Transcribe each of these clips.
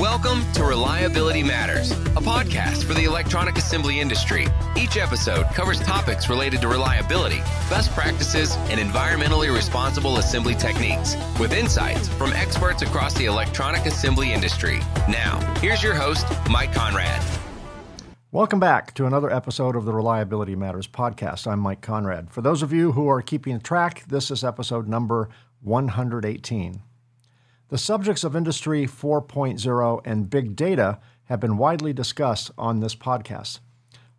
Welcome to Reliability Matters, a podcast for the electronic assembly industry. Each episode covers topics related to reliability, best practices, and environmentally responsible assembly techniques, with insights from experts across the electronic assembly industry. Now, here's your host, Mike Konrad. Welcome back to another episode of the Reliability Matters podcast. I'm Mike Konrad. For those of you who are keeping track, this is episode number 118. The subjects of Industry 4.0 and big data have been widely discussed on this podcast.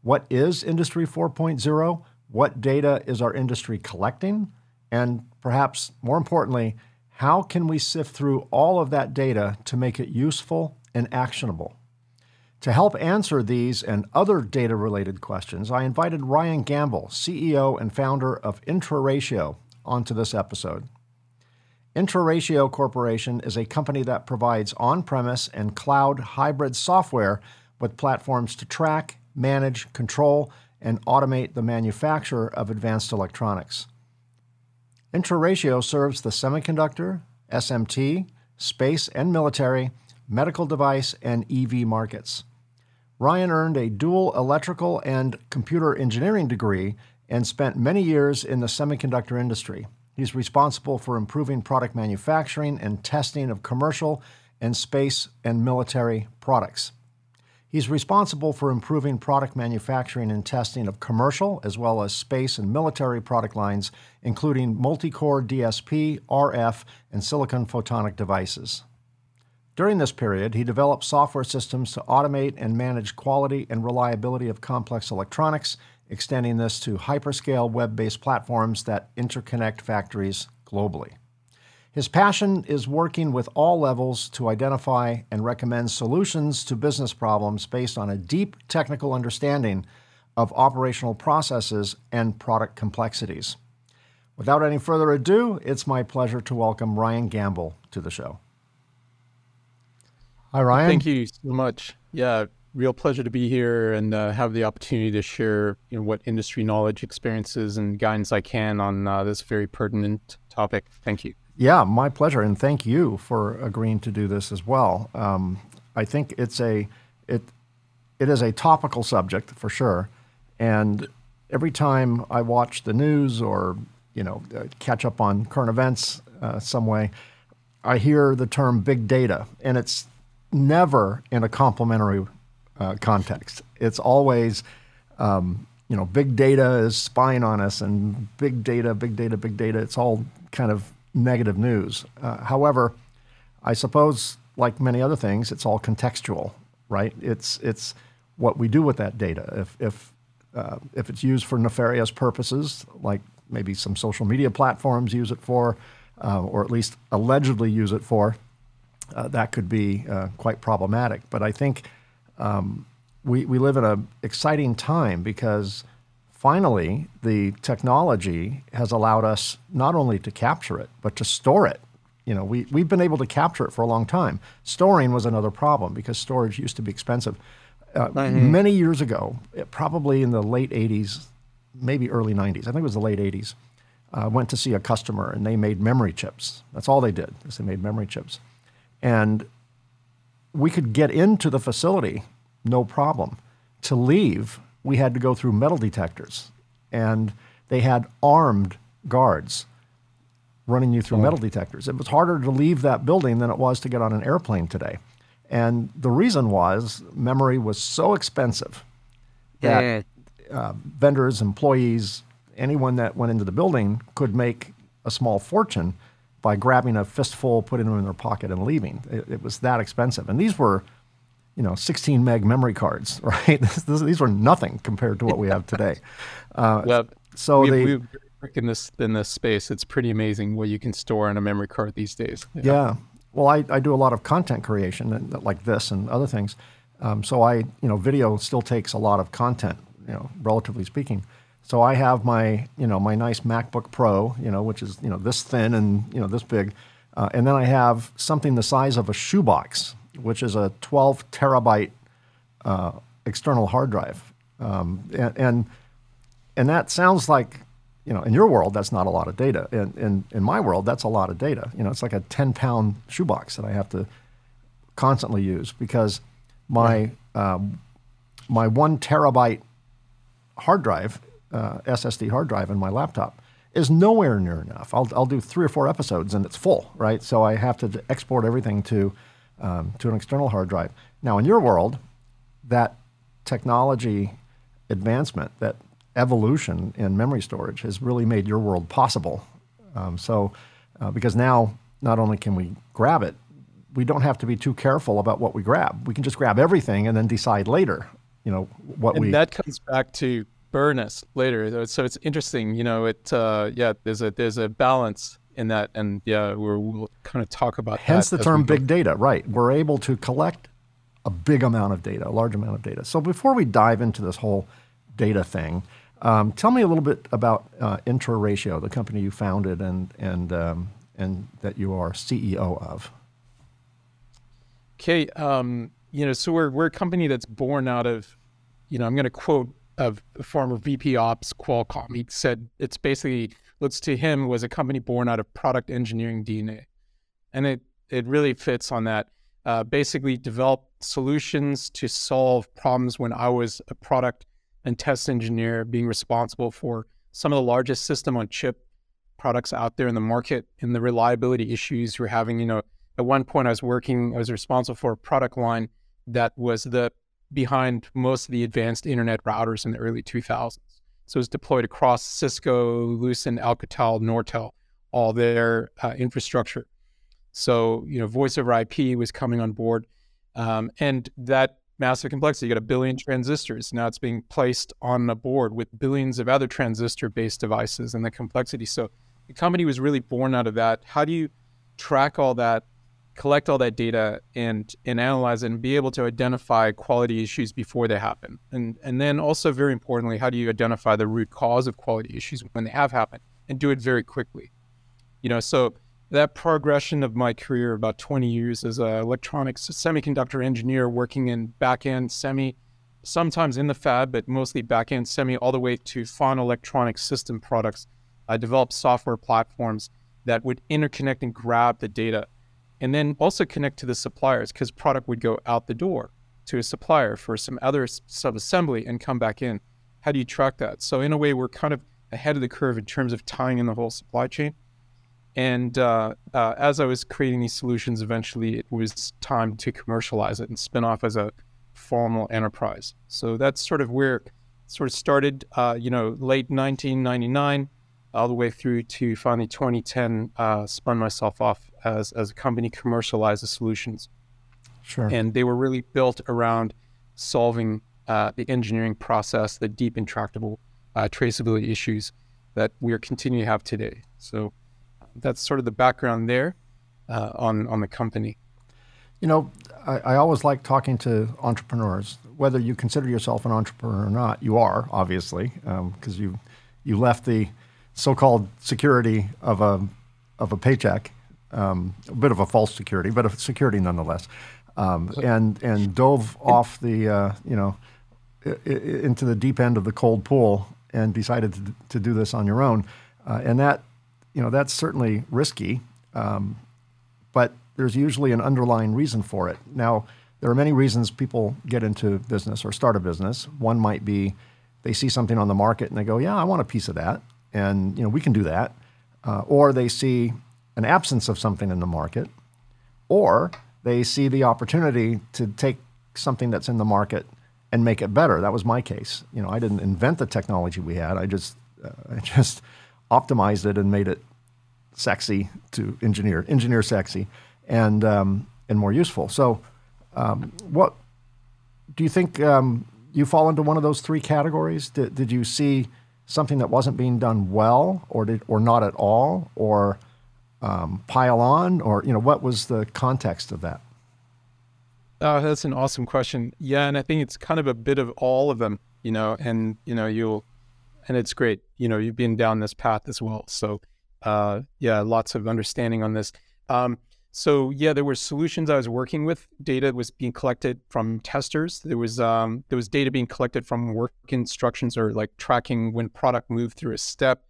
What is Industry 4.0? What data is our industry collecting? And perhaps more importantly, how can we sift through all of that data to make it useful and actionable? To help answer these and other data related questions, I invited Ryan Gamble, CEO and founder of IntraRatio, onto this episode. IntraRatio Corporation is a company that provides on premise and cloud hybrid software with platforms to track, manage, control, and automate the manufacture of advanced electronics. IntraRatio serves the semiconductor, SMT, space and military, medical device, and EV markets. Ryan earned a dual electrical and computer engineering degree and spent many years in the semiconductor industry. He's responsible for improving product manufacturing and testing of commercial and space and military products. He's responsible for improving product manufacturing and testing of commercial as well as space and military product lines, including multi core DSP, RF, and silicon photonic devices. During this period, he developed software systems to automate and manage quality and reliability of complex electronics extending this to hyperscale web based platforms that interconnect factories globally. His passion is working with all levels to identify and recommend solutions to business problems based on a deep technical understanding of operational processes and product complexities. Without any further ado, it's my pleasure to welcome Ryan Gamble to the show. Hi, Ryan. Thank you so much. Yeah, real pleasure to be here and uh, have the opportunity to share you know, what industry knowledge, experiences, and guidance I can on uh, this very pertinent topic. Thank you. Yeah, my pleasure, and thank you for agreeing to do this as well. Um, I think it's a it it is a topical subject for sure, and every time I watch the news or you know uh, catch up on current events uh, some way, I hear the term big data, and it's never in a complimentary uh, context. It's always, um, you know, big data is spying on us, and big data, big data, big data. It's all kind of negative news. Uh, however, I suppose, like many other things, it's all contextual, right? It's it's what we do with that data. If if uh, if it's used for nefarious purposes, like maybe some social media platforms use it for, uh, or at least allegedly use it for, uh, that could be uh, quite problematic. But I think um, we, we live in an exciting time because finally the technology has allowed us not only to capture it, but to store it. You know, we, we've been able to capture it for a long time. Storing was another problem because storage used to be expensive. Uh, mm-hmm. Many years ago, probably in the late 80s, maybe early 90s, I think it was the late 80s, I uh, went to see a customer and they made memory chips. That's all they did, is they made memory chips. And we could get into the facility no problem. To leave, we had to go through metal detectors, and they had armed guards running you through oh. metal detectors. It was harder to leave that building than it was to get on an airplane today. And the reason was memory was so expensive that yeah. uh, vendors, employees, anyone that went into the building could make a small fortune by grabbing a fistful, putting them in their pocket, and leaving. It, it was that expensive. And these were, you know, 16 meg memory cards, right? this, this, these were nothing compared to what we have today. Uh, well, so we, they, we in this in this space, it's pretty amazing what you can store on a memory card these days. Yeah. yeah. Well, I, I do a lot of content creation and, like this and other things. Um, so I, you know, video still takes a lot of content, you know, relatively speaking. So I have my, you know, my nice MacBook Pro, you know, which is, you know, this thin and, you know, this big. Uh, and then I have something the size of a shoebox, which is a 12 terabyte uh, external hard drive. Um, and, and, and that sounds like, you know, in your world, that's not a lot of data. In, in, in my world, that's a lot of data. You know, it's like a 10 pound shoebox that I have to constantly use because my um, my one terabyte hard drive, uh, SSD hard drive in my laptop is nowhere near enough. I'll, I'll do three or four episodes and it's full, right? So I have to export everything to um, to an external hard drive. Now, in your world, that technology advancement, that evolution in memory storage, has really made your world possible. Um, so, uh, because now not only can we grab it, we don't have to be too careful about what we grab. We can just grab everything and then decide later, you know, what and we. That comes back to burness later. So it's interesting, you know. It uh, yeah, there's a there's a balance in that, and yeah, we will kind of talk about. Hence the term big data, right? We're able to collect a big amount of data, a large amount of data. So before we dive into this whole data thing, um, tell me a little bit about uh, Intra-Ratio, the company you founded and and um, and that you are CEO of. Okay, um, you know, so we're we're a company that's born out of, you know, I'm going to quote a former VP Ops Qualcomm. He said it's basically, looks to him was a company born out of product engineering DNA, and it it really fits on that. Uh, basically, develop solutions to solve problems when I was a product and test engineer, being responsible for some of the largest system on chip products out there in the market and the reliability issues we're having. You know, at one point I was working, I was responsible for a product line that was the behind most of the advanced internet routers in the early 2000s. So it was deployed across Cisco, Lucent, Alcatel, Nortel, all their uh, infrastructure. So, you know, voice over IP was coming on board. Um, and that massive complexity, you got a billion transistors. Now it's being placed on a board with billions of other transistor based devices and the complexity. So the company was really born out of that. How do you track all that collect all that data and and analyze it and be able to identify quality issues before they happen. And and then also very importantly, how do you identify the root cause of quality issues when they have happened and do it very quickly? You know, so that progression of my career about 20 years as an electronics semiconductor engineer working in back-end semi sometimes in the fab but mostly back-end semi all the way to final electronic system products i developed software platforms that would interconnect and grab the data and then also connect to the suppliers because product would go out the door to a supplier for some other sub-assembly and come back in. How do you track that? So in a way, we're kind of ahead of the curve in terms of tying in the whole supply chain. And uh, uh, as I was creating these solutions, eventually it was time to commercialize it and spin off as a formal enterprise. So that's sort of where it sort of started, uh, you know, late 1999 all the way through to finally 2010, uh, spun myself off as, as a company commercializes solutions. Sure. And they were really built around solving uh, the engineering process, the deep intractable uh, traceability issues that we are continuing to have today. So that's sort of the background there uh, on on the company. You know, I, I always like talking to entrepreneurs, whether you consider yourself an entrepreneur or not. You are obviously because um, you you left the so-called security of a of a paycheck um, a bit of a false security, but a security nonetheless, um, and and dove off the uh, you know into the deep end of the cold pool and decided to, to do this on your own, uh, and that you know that's certainly risky, um, but there's usually an underlying reason for it. Now there are many reasons people get into business or start a business. One might be they see something on the market and they go, yeah, I want a piece of that, and you know we can do that, uh, or they see an absence of something in the market, or they see the opportunity to take something that's in the market and make it better. That was my case. You know, I didn't invent the technology we had. I just uh, I just optimized it and made it sexy to engineer, engineer sexy, and um, and more useful. So, um, what do you think? Um, you fall into one of those three categories? Did, did you see something that wasn't being done well, or did or not at all, or um, pile on, or you know, what was the context of that? Oh, that's an awesome question. Yeah, and I think it's kind of a bit of all of them, you know, and you know, you'll, and it's great, you know, you've been down this path as well. So, uh, yeah, lots of understanding on this. Um, so yeah, there were solutions I was working with. Data was being collected from testers. There was um, there was data being collected from work instructions or like tracking when product moved through a step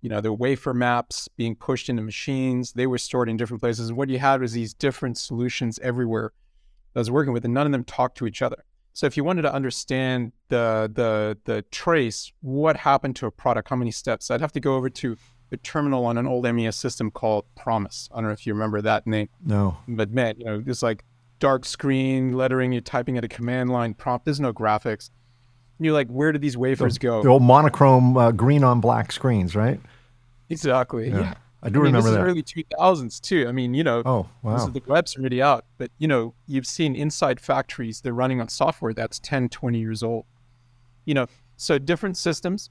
you know, the wafer maps being pushed into machines. They were stored in different places. And what you had was these different solutions everywhere. that I was working with, and none of them talked to each other. So if you wanted to understand the the the trace, what happened to a product, how many steps, I'd have to go over to the terminal on an old MES system called PROMIS. I don't know if you remember that name. No. But man, you know, it's like dark screen lettering, you're typing at a command line prompt. There's no graphics. And you're like, where do these wafers the, go? The old monochrome uh, green on black screens, right? Exactly. Yeah. yeah. I do I mean, remember this that. Is early 2000s too. I mean, you know, oh wow, the web's already out, but you know, you've seen inside factories they're running on software that's 10, 20 years old. You know, so different systems,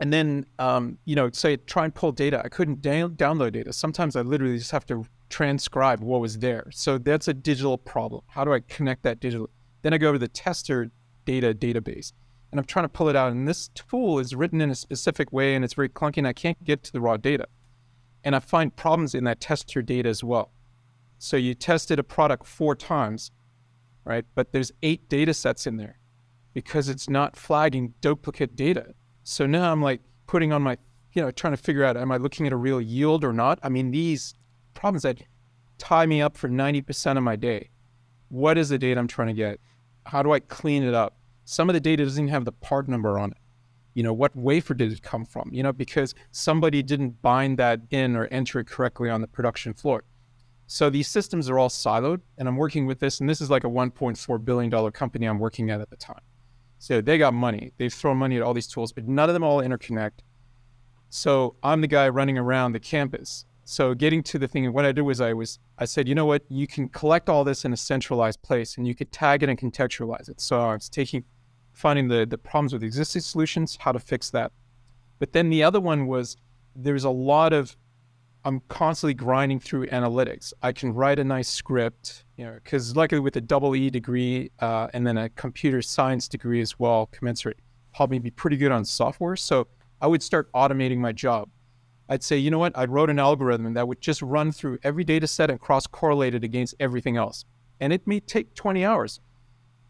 and then um, you know, say try and pull data. I couldn't da- download data. Sometimes I literally just have to transcribe what was there. So that's a digital problem. How do I connect that digitally? Then I go to the tester data database and I'm trying to pull it out. And this tool is written in a specific way and it's very clunky and I can't get to the raw data. And I find problems in that tester data as well. So you tested a product four times, right? But there's eight data sets in there because it's not flagging duplicate data. So now I'm like putting on my, you know, trying to figure out, am I looking at a real yield or not? I mean, these problems that tie me up for 90% of my day. What is the data I'm trying to get? How do I clean it up? Some of the data doesn't even have the part number on it. You know, what wafer did it come from? You know, because somebody didn't bind that in or enter it correctly on the production floor. So these systems are all siloed, and I'm working with this, and this is like a $1.4 billion company I'm working at at the time. So they got money. They've thrown money at all these tools, but none of them all interconnect. So I'm the guy running around the campus so getting to the thing, what I did was I was I said, you know what, you can collect all this in a centralized place, and you could tag it and contextualize it. So I was taking, finding the the problems with existing solutions, how to fix that. But then the other one was there's a lot of I'm constantly grinding through analytics. I can write a nice script, you know, because luckily with a double E degree uh, and then a computer science degree as well, commensurate, me be pretty good on software. So I would start automating my job. I'd say, you know what? I wrote an algorithm that would just run through every data set and cross correlate it against everything else. And it may take 20 hours.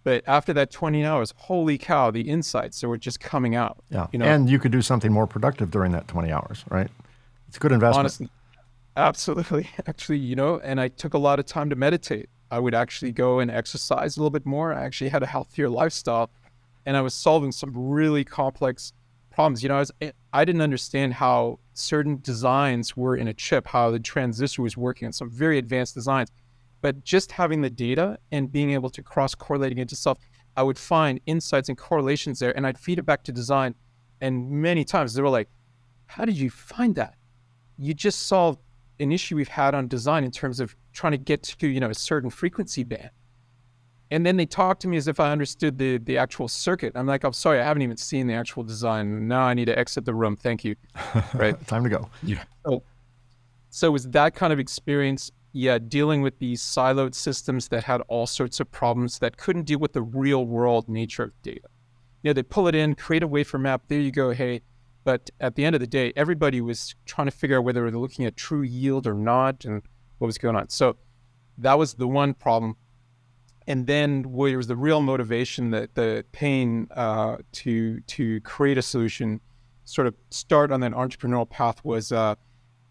But after that 20 hours, holy cow, the insights that were just coming out. Yeah. You know? And you could do something more productive during that 20 hours, right? It's a good investment. Honestly, absolutely. Actually, you know, and I took a lot of time to meditate. I would actually go and exercise a little bit more. I actually had a healthier lifestyle and I was solving some really complex problems. You know, I, was, eh, I didn't understand how certain designs were in a chip, how the transistor was working on some very advanced designs. But just having the data and being able to cross correlating into stuff, I would find insights and correlations there and I'd feed it back to design. And many times they were like, How did you find that? You just solved an issue we've had on design in terms of trying to get to, you know, a certain frequency band. And then they talk to me as if I understood the the actual circuit. I'm like, I'm sorry, I haven't even seen the actual design. Now I need to exit the room. Thank you. Right. Time to go. Yeah. So, so it was that kind of experience, yeah, dealing with these siloed systems that had all sorts of problems that couldn't deal with the real world nature of data. You know, they pull it in, create a wafer map, there you go, hey. But at the end of the day, everybody was trying to figure out whether they're looking at true yield or not and what was going on. So that was the one problem and then where was the real motivation that the pain uh, to to create a solution sort of start on that entrepreneurial path was uh,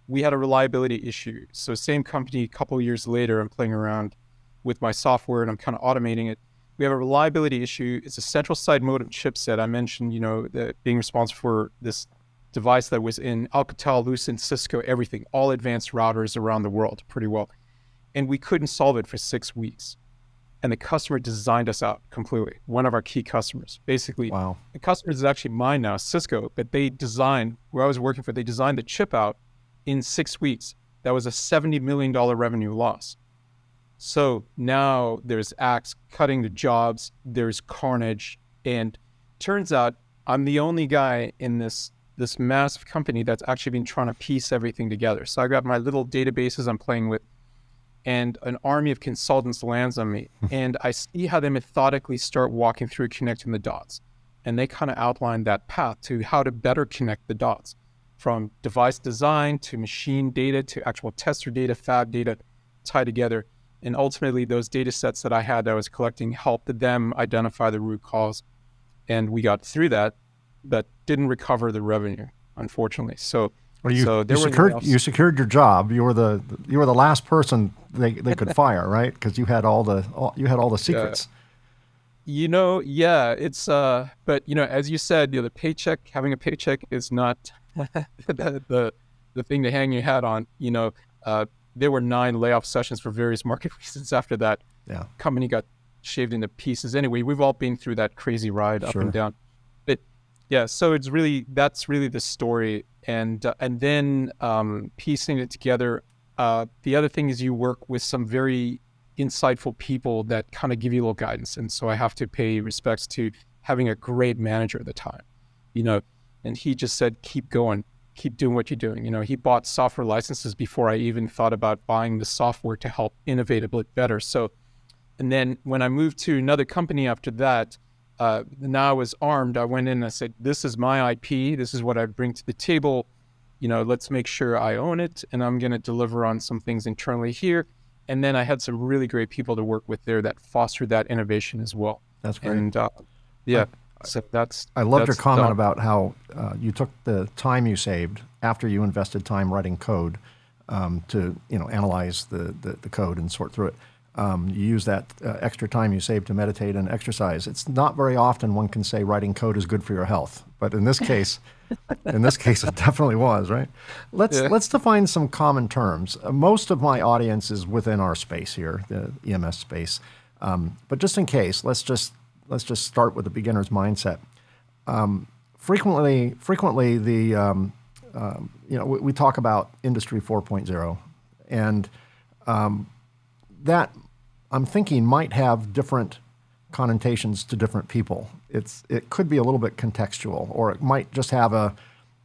we had a reliability issue so same company a couple years later i'm playing around with my software and i'm kind of automating it we have a reliability issue it's a central side modem chipset i mentioned you know that being responsible for this device that was in alcatel lucent cisco everything all advanced routers around the world pretty well and we couldn't solve it for six weeks and the customer designed us out completely. One of our key customers, basically. Wow. The customer is actually mine now, Cisco, but they designed where I was working for. They designed the chip out in six weeks. That was a seventy million dollar revenue loss. So now there's acts cutting the jobs. There's carnage, and turns out I'm the only guy in this this massive company that's actually been trying to piece everything together. So I got my little databases I'm playing with and an army of consultants lands on me. and I see how they methodically start walking through connecting the dots. And they kind of outline that path to how to better connect the dots from device design to machine data to actual tester data, fab data tie together. And ultimately, those data sets that I had that I was collecting helped them identify the root cause. And we got through that, but didn't recover the revenue, unfortunately. So Well, you, so you secured you secured your job. You were the you were the last person they, they could fire, right? Because you had all the all, you had all the secrets. Yeah. You know, yeah, it's uh, but you know, as you said, you know, the paycheck, having a paycheck is not the, the the thing to hang your hat on. You know, uh, there were nine layoff sessions for various market reasons after that. Yeah, company got shaved into pieces. Anyway, we've all been through that crazy ride up sure. and down. But yeah, so it's really that's really the story, and uh, and then um, piecing it together. Uh, the other thing is you work with some very insightful people that kind of give you a little guidance, and so I have to pay respects to having a great manager at the time, you know, and he just said keep going, keep doing what you're doing. You know, he bought software licenses before I even thought about buying the software to help innovate a bit better. So and then when I moved to another company after that, uh, now I was armed. I went in and I said, "This is my IP. This is what I bring to the table. You know, let's make sure I own it, and I'm going to deliver on some things internally here." And then I had some really great people to work with there that fostered that innovation as well. That's great. And uh, yeah, so that's. I loved that's your comment done. about how uh, you took the time you saved after you invested time writing code um, to you know analyze the, the, the code and sort through it um, you use that uh, extra time you save to meditate and exercise. It's not very often one can say writing code is good for your health, but in this case, in this case, it definitely was. Right? Let's yeah. let's define some common terms. Uh, most of my audience is within our space here, the EMS space. Um, but just in case, let's just let's just start with the beginner's mindset. Um, frequently, frequently the um, um, you know we, we, talk about Industry 4.0, and um, that I'm thinking might have different connotations to different people. It's it could be a little bit contextual, or it might just have a,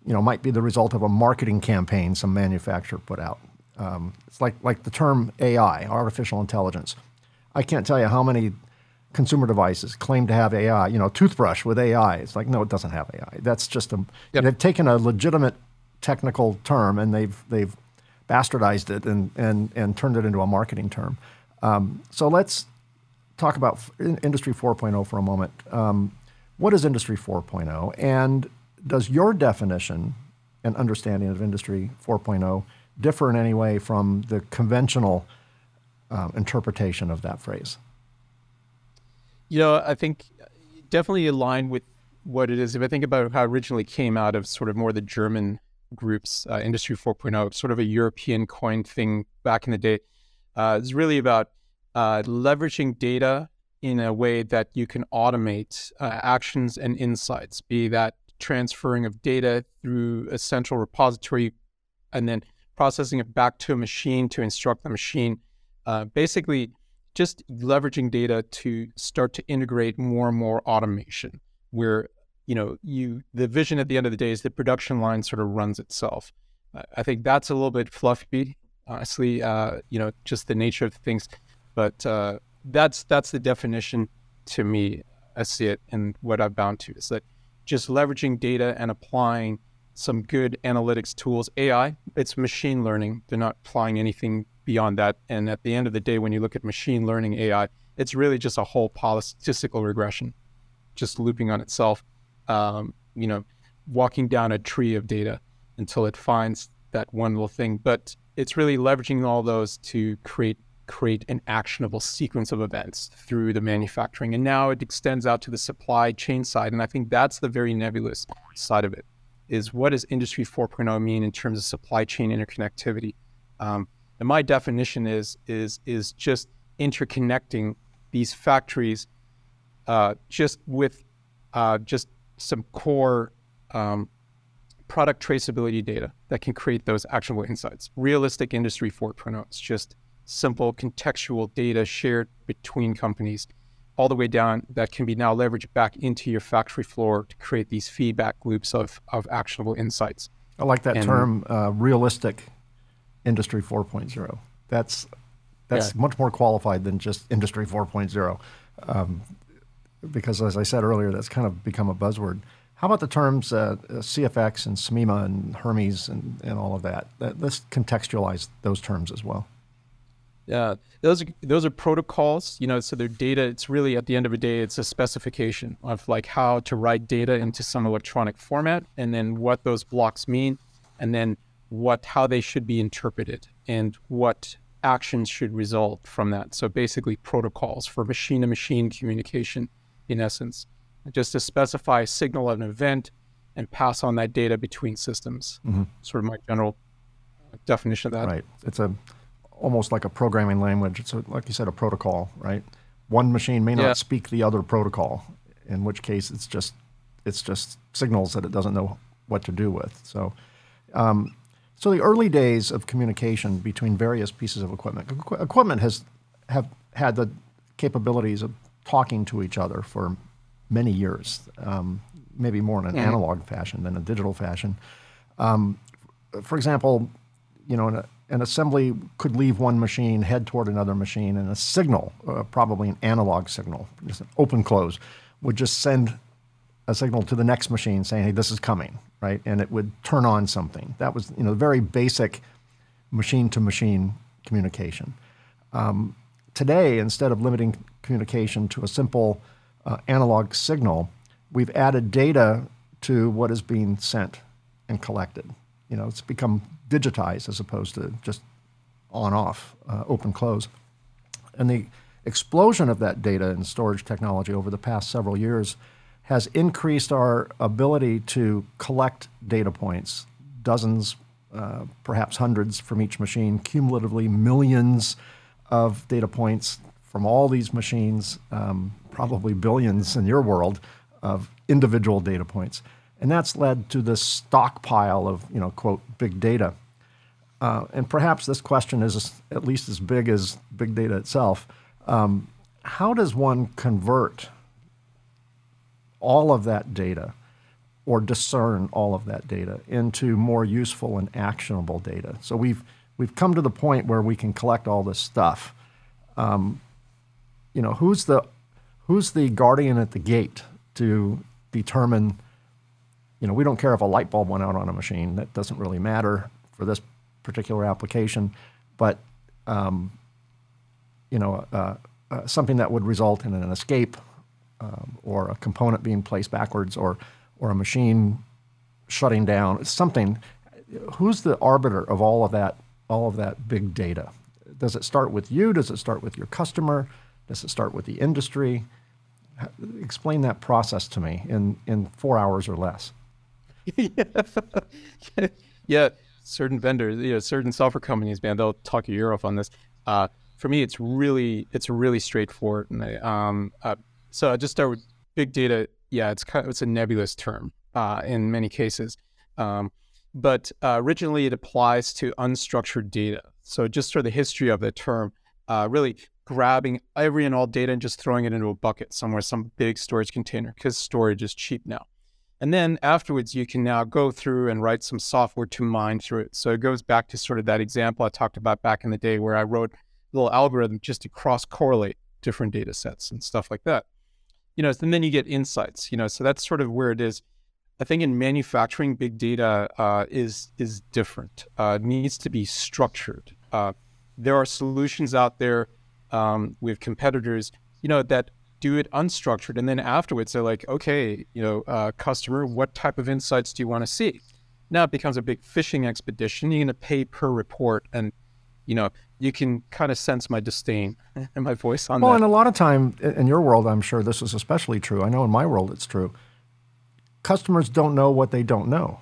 you know, might be the result of a marketing campaign some manufacturer put out. Um, it's like like the term AI, artificial intelligence. I can't tell you how many consumer devices claim to have AI. You know, toothbrush with AI. It's like no, it doesn't have AI. That's just a. Yep. They've taken a legitimate technical term and they've they've bastardized it and and and turned it into a marketing term. Um, so let's talk about Industry 4.0 for a moment. Um, what is Industry 4.0? And does your definition and understanding of Industry 4.0 differ in any way from the conventional uh, interpretation of that phrase? You know, I think definitely aligned with what it is. If I think about how originally came out of sort of more the German groups, uh, Industry 4.0, sort of a European coin thing back in the day uh, it's really about uh, leveraging data in a way that you can automate uh, actions and insights, be that transferring of data through a central repository and then processing it back to a machine to instruct the machine. Uh, basically, just leveraging data to start to integrate more and more automation where you know you the vision at the end of the day is the production line sort of runs itself i think that's a little bit fluffy honestly. Uh, you know, just the nature of things. But uh, that's that's the definition to me. I see it and what I've bound to is that just leveraging data and applying some good analytics tools. AI, it's machine learning. They're not applying anything beyond that. And at the end of the day, when you look at machine learning AI, it's really just a whole statistical regression, just looping on itself. Um, you know, walking down a tree of data until it finds that one little thing. But it's really leveraging all those to create create an actionable sequence of events through the manufacturing. And now it extends out to the supply chain side. And I think that's the very nebulous side of it is what does industry 4.0 mean in terms of supply chain interconnectivity? Um, and my definition is is is just interconnecting these factories uh, just with uh, just some core um, product traceability data that can create those actionable insights. Realistic Industry 4.0 is just simple contextual data shared between companies all the way down that can be now leveraged back into your factory floor to create these feedback loops of, of actionable insights. I like that and, term, uh, realistic industry 4.0. That's that's yeah. much more qualified than just industry 4.0, um, because as I said earlier, that's kind of become a buzzword. How about the terms uh, CFX and SMEMA and Hermes and, and all of that? Let's contextualize those terms as well. Yeah, those are, those are protocols. You know, so they're data. It's really at the end of the day, it's a specification of like how to write data into some electronic format, and then what those blocks mean, and then what how they should be interpreted and what actions should result from that. So basically protocols for machine to machine communication in essence, just to specify a signal of an event and pass on that data between systems. Mm-hmm. Sort of my general definition of that. Right. It's a almost like a programming language. It's a, like you said, a protocol, right? One machine may not yeah. speak the other protocol, in which case it's just it's just signals that it doesn't know what to do with. So, um, so the early days of communication between various pieces of equipment. Equ- equipment has have had the capabilities of talking to each other for many years, um, maybe more in an mm. analog fashion than a digital fashion. Um, for example, you know, an, an, assembly could leave one machine, head toward another machine, and a signal, uh, probably an analog signal, just an open close, would just send a signal to the next machine saying, "Hey, this is coming," right? And it would turn on something. That was, you know, very basic machine-to-machine communication. Um, today, instead of limiting communication to a simple uh, analog signal, we've added data to what is being sent and collected. You know, it's become digitized as opposed to just on-off, uh, open-close, and the explosion of that data and storage technology over the past several years has increased our ability to collect data points, dozens, uh, perhaps hundreds from each machine, cumulatively millions of data points from all these machines, um, probably billions in your world of individual data points. And that's led to this stockpile of, you know, quote, big data. Uh, and perhaps this question is at least as big as big data itself. Um, how does one convert all of that data or discern all of that data into more useful and actionable data. So we've we've come to the point where we can collect all this stuff. Um, you know, who's the who's the guardian at the gate to determine? You know, we don't care if a light bulb went out on a machine. That doesn't really matter for this particular application. But um, you know, uh, uh, something that would result in an escape um, or a component being placed backwards or, or a machine shutting down, something. Who's the arbiter of all of that, all of that big data? Does it start with you? Does it start with your customer? Does it start with the industry? Explain that process to me in, in four hours or less. yeah. yeah, certain vendors, you know, certain software companies, man, they'll talk your ear off on this. Uh, for me, it's really, it's really straightforward. And I, um, uh, so I just start with big data. Yeah, it's kind of, it's a nebulous term uh, in many cases, um, but uh, originally it applies to unstructured data. So just for the history of the term, uh, really grabbing every and all data and just throwing it into a bucket somewhere, some big storage container, because storage is cheap now. And then afterwards, you can now go through and write some software to mine through it. So it goes back to sort of that example I talked about back in the day where I wrote a little algorithm just to cross correlate different data sets and stuff like that you know, and then you get insights, you know, so that's sort of where it is. I think in manufacturing, big data uh, is is different. Uh, it needs to be structured. Uh, there are solutions out there um, with competitors, you know, that do it unstructured, and then afterwards they're like, okay, you know, uh, customer, what type of insights do you want to see? Now it becomes a big fishing expedition. You're going to pay per report, and you know, you can kind of sense my disdain in my voice on well, that. Well, and a lot of time in your world, I'm sure this is especially true. I know in my world it's true. Customers don't know what they don't know.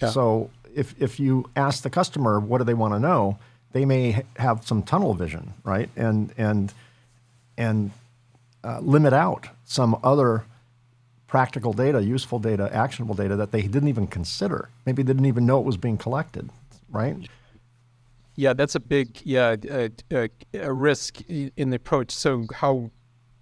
Yeah. So if if you ask the customer what do they want to know, they may have some tunnel vision, right? And and and uh, limit out some other practical data, useful data, actionable data that they didn't even consider. Maybe they didn't even know it was being collected, right? Yeah, that's a big yeah uh, uh, a risk in the approach. So how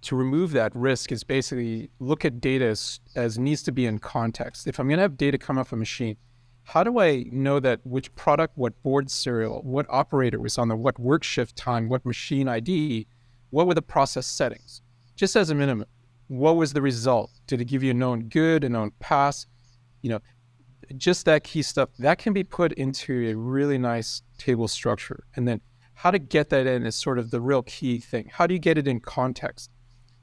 to remove that risk is basically look at data as, as needs to be in context. If I'm going to have data come off a machine, how do I know that which product, what board serial, what operator was on the what work shift time, what machine ID, what were the process settings? Just as a minimum, what was the result? Did it give you a known good, a known pass? You know, just that key stuff that can be put into a really nice table structure. And then how to get that in is sort of the real key thing. How do you get it in context?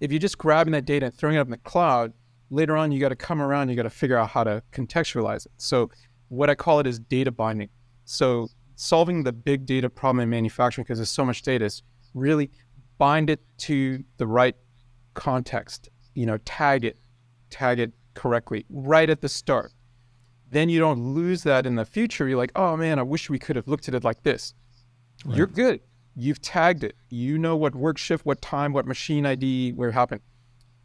If you're just grabbing that data and throwing it up in the cloud, later on you got to come around, you got to figure out how to contextualize it. So what I call it is data binding. So solving the big data problem in manufacturing because there's so much data is really bind it to the right context. You know, tag it, tag it correctly right at the start. Then you don't lose that in the future. You're like, oh man, I wish we could have looked at it like this. Right. You're good. You've tagged it. You know what work shift, what time, what machine ID, where it happened.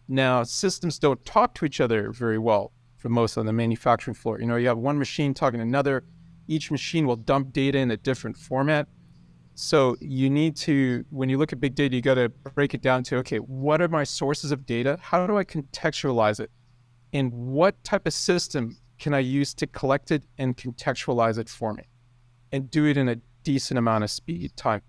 Now, systems don't talk to each other very well for most on the manufacturing floor. You know, you have one machine talking to another. Each machine will dump data in a different format. So you need to, when you look at big data, you got to break it down to okay, what are my sources of data? How do I contextualize it? And what type of system can I use to collect it and contextualize it for me and do it in a decent amount of speed time?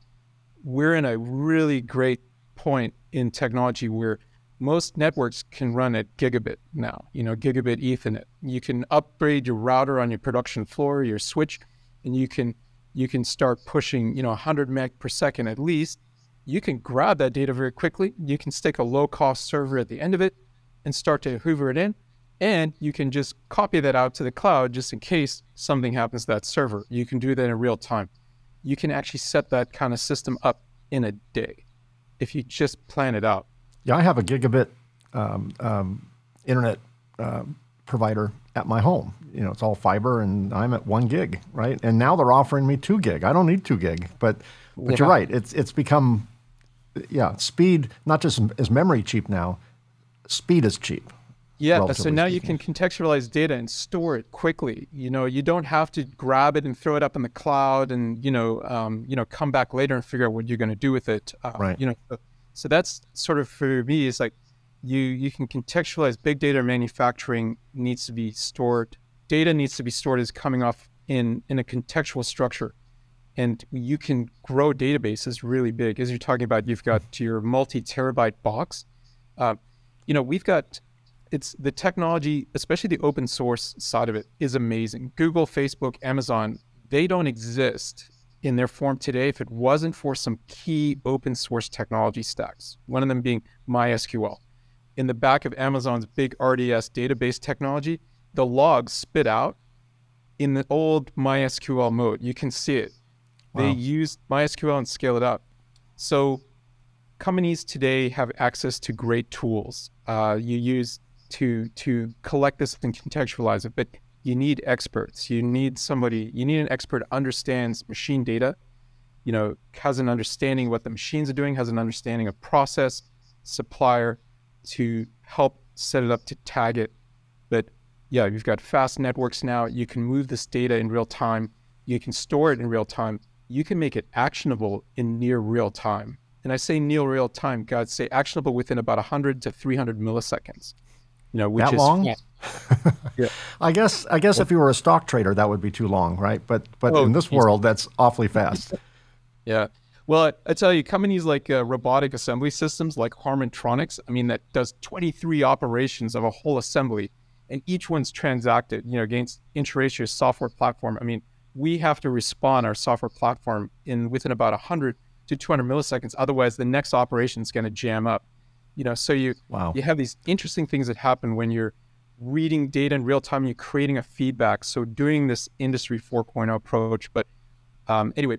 We're in a really great point in technology where most networks can run at gigabit now, you know, gigabit Ethernet. You can upgrade your router on your production floor, your switch, and you can you can start pushing, you know, 100 meg per second at least. You can grab that data very quickly. You can stick a low cost server at the end of it and start to hoover it in. And you can just copy that out to the cloud just in case something happens to that server. You can do that in real time. You can actually set that kind of system up in a day if you just plan it out. Yeah, I have a gigabit um, um, internet uh, provider at my home. You know, it's all fiber, and I'm at one gig, right? And now they're offering me two gig. I don't need two gig, but but yeah. you're right. It's it's become, yeah, speed. Not just is memory cheap now, speed is cheap. Yeah, so now speaking. you can contextualize data and store it quickly. You know, you don't have to grab it and throw it up in the cloud, and you know, um, you know, come back later and figure out what you're going to do with it. Uh, right. You know, so that's sort of for me is like you you can contextualize big data manufacturing needs to be stored. Data needs to be stored as coming off in in a contextual structure, and you can grow databases really big. As you're talking about, you've got your multi terabyte box. Uh, you know, we've got it's the technology, especially the open source side of it, is amazing. Google, Facebook, Amazon, they don't exist in their form today if it wasn't for some key open source technology stacks. One of them being MySQL. In the back of Amazon's big RDS database technology, the logs spit out in the old MySQL mode. You can see it. Wow. They use MySQL and scale it up. So companies today have access to great tools. Uh, you use to to collect this and contextualize it, but you need experts. You need somebody, you need an expert who understands machine data, you know, has an understanding what the machines are doing, has an understanding of process, supplier to help set it up to tag it. But yeah, you've got fast networks now. You can move this data in real time. You can store it in real time. You can make it actionable in near real time. And I say near real time, God, say actionable within about 100 to 300 milliseconds. You know, which that is long? yeah. I guess I guess if you were a stock trader, that would be too long, right? But but oh, in this world, that's awfully fast. yeah. Well, I, I, tell you, companies like uh, robotic assembly systems, like Harmontronics, I mean, that does 23 operations of a whole assembly, and each one's transacted, you know, against Intra-Ratio's software platform. I mean, we have to respond our software platform in within about 100 to 200 milliseconds. Otherwise, the next operation is going to jam up. You know, so you wow. you have these interesting things that happen when you're reading data in real time, you're creating a feedback. So doing this industry 4.0 approach. But um, anyway,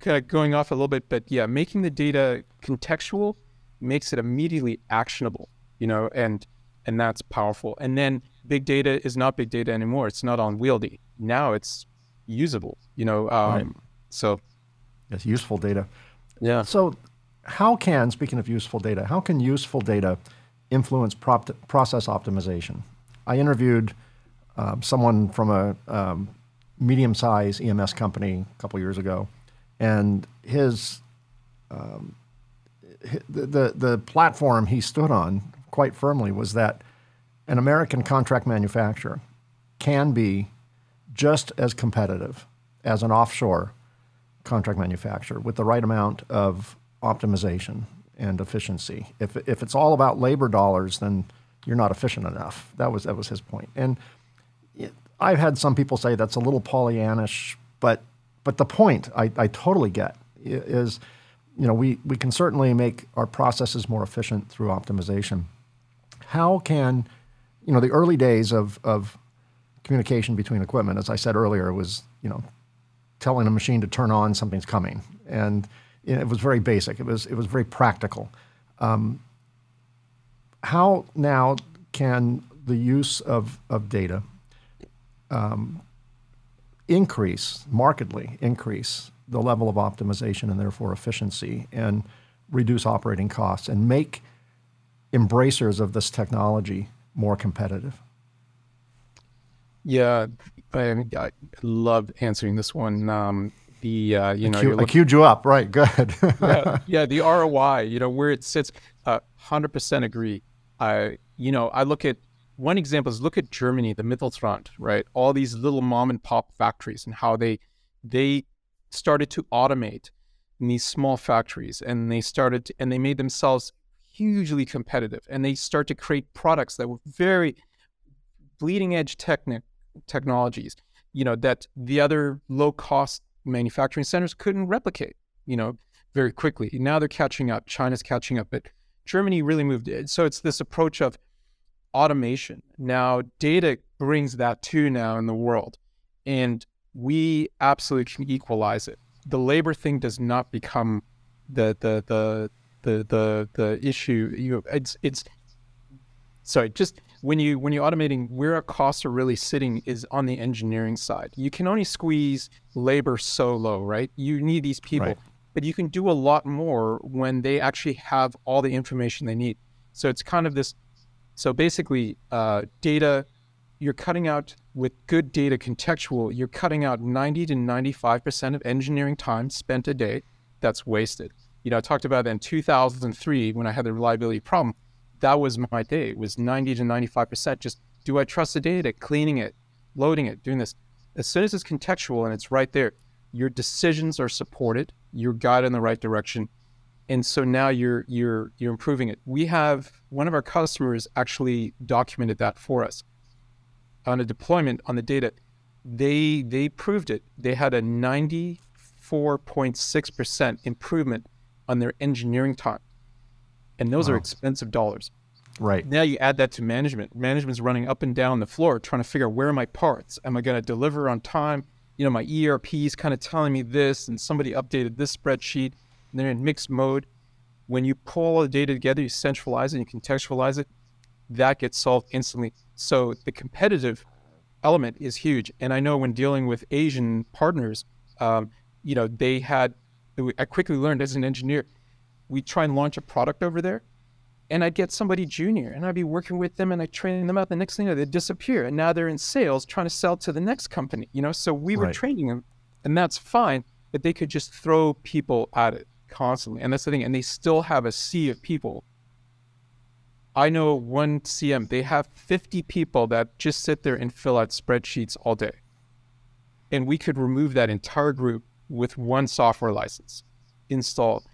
kind of going off a little bit, but yeah, making the data contextual makes it immediately actionable, you know, and and that's powerful. And then big data is not big data anymore. It's not unwieldy. Now it's usable, you know. Um, right. So it's useful data. Yeah. So how can, speaking of useful data, how can useful data influence prop- process optimization? I interviewed um, someone from a um, medium-sized EMS company a couple years ago, and his um, the, the the platform he stood on quite firmly was that an American contract manufacturer can be just as competitive as an offshore contract manufacturer with the right amount of optimization and efficiency. If, if it's all about labor dollars, then you're not efficient enough. That was, that was his point. And it, I've had some people say that's a little Pollyannish, but, but the point I, I totally get is, you know, we, we can certainly make our processes more efficient through optimization. How can, you know, the early days of, of communication between equipment, as I said earlier, was, you know, telling a machine to turn on, something's coming, and you know, it was very basic. It was it was very practical. Um, how now can the use of of data um, increase markedly increase the level of optimization and therefore efficiency and reduce operating costs and make embracers of this technology more competitive? Yeah, I, I love answering this one. Um, the uh, you know, I, I queued you up, right? Good. yeah, yeah, the ROI, you know, where it sits, uh, hundred percent agree. I, you know, I look at one example is look at Germany, the Mittelstand, right? All these little mom and pop factories and how they they started to automate in these small factories and they started to, and they made themselves hugely competitive and they start to create products that were very bleeding edge technic technologies you know that the other low cost manufacturing centers couldn't replicate you know very quickly now they're catching up china's catching up but germany really moved it so it's this approach of automation now data brings that too now in the world and we absolutely can equalize it the labor thing does not become the the the the the the issue. You it's it's sorry. Just when you when you're automating, where our costs are really sitting is on the engineering side. You can only squeeze labor so low, right? You need these people, right. but you can do a lot more when they actually have all the information they need. So it's kind of this. So basically, uh, data you're cutting out with good data contextual, you're cutting out 90 to 95% of engineering time spent a day that's wasted. You know, I talked about that in 2003 when I had the reliability problem. That was my day. It was 90 to 95%. Just do I trust the data, cleaning it, loading it, doing this. As soon as it's contextual and it's right there, your decisions are supported, you're guided in the right direction. And so now you're you're you're improving it. We have one of our customers actually documented that for us on a deployment on the data, they they proved it. They had a 94.6% improvement on their engineering time. And those wow. are expensive dollars. Right. Now you add that to management. Management's running up and down the floor trying to figure out where are my parts? Am I going to deliver on time? You know, my ERP is kind of telling me this, and somebody updated this spreadsheet, and they're in mixed mode. When you pull all the data together, you centralize it, you contextualize it, that gets solved instantly. So the competitive element is huge. And I know when dealing with Asian partners, um, you know, they had, I quickly learned as an engineer, we try and launch a product over there. And I'd get somebody junior and I'd be working with them and I train them out. The next thing you know, they'd disappear. And now they're in sales trying to sell to the next company, you know? So we were right. training them and that's fine, but they could just throw people at it constantly. And that's the thing. And they still have a sea of people I know one CM, they have 50 people that just sit there and fill out spreadsheets all day. And we could remove that entire group with one software license installed.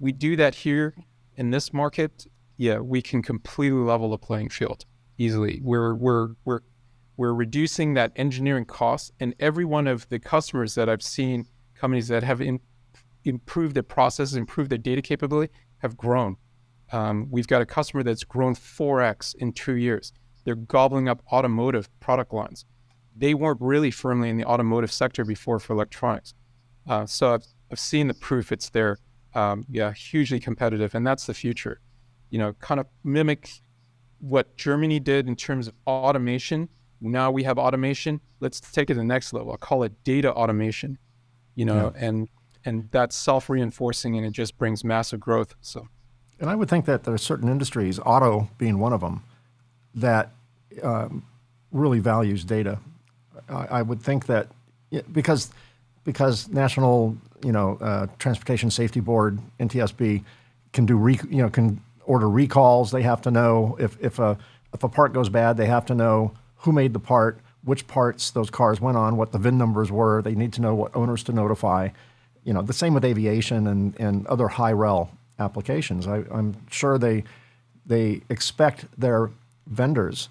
We do that here in this market. Yeah, we can completely level the playing field easily. We're we're we're we're reducing that engineering cost, and every one of the customers that I've seen, companies that have in, improved their processes, improved their data capability, have grown um, we've got a customer that's grown 4x in two years. They're gobbling up automotive product lines. They weren't really firmly in the automotive sector before for electronics. Uh, so I've, I've seen the proof it's there. Um, yeah, hugely competitive. And that's the future. You know, kind of mimic what Germany did in terms of automation. Now we have automation. Let's take it to the next level. I call it data automation, you know, yeah. and and that's self-reinforcing and it just brings massive growth. So and I would think that there are certain industries, auto being one of them, that um, really values data. I, I, would think that because because National you know uh, Transportation Safety Board NTSB can do rec- you know can order recalls. They have to know if if a if a part goes bad, they have to know who made the part, which parts those cars went on, what the VIN numbers were. They need to know what owners to notify. You know, the same with aviation and, and other high rel applications. I, am sure they they expect their vendors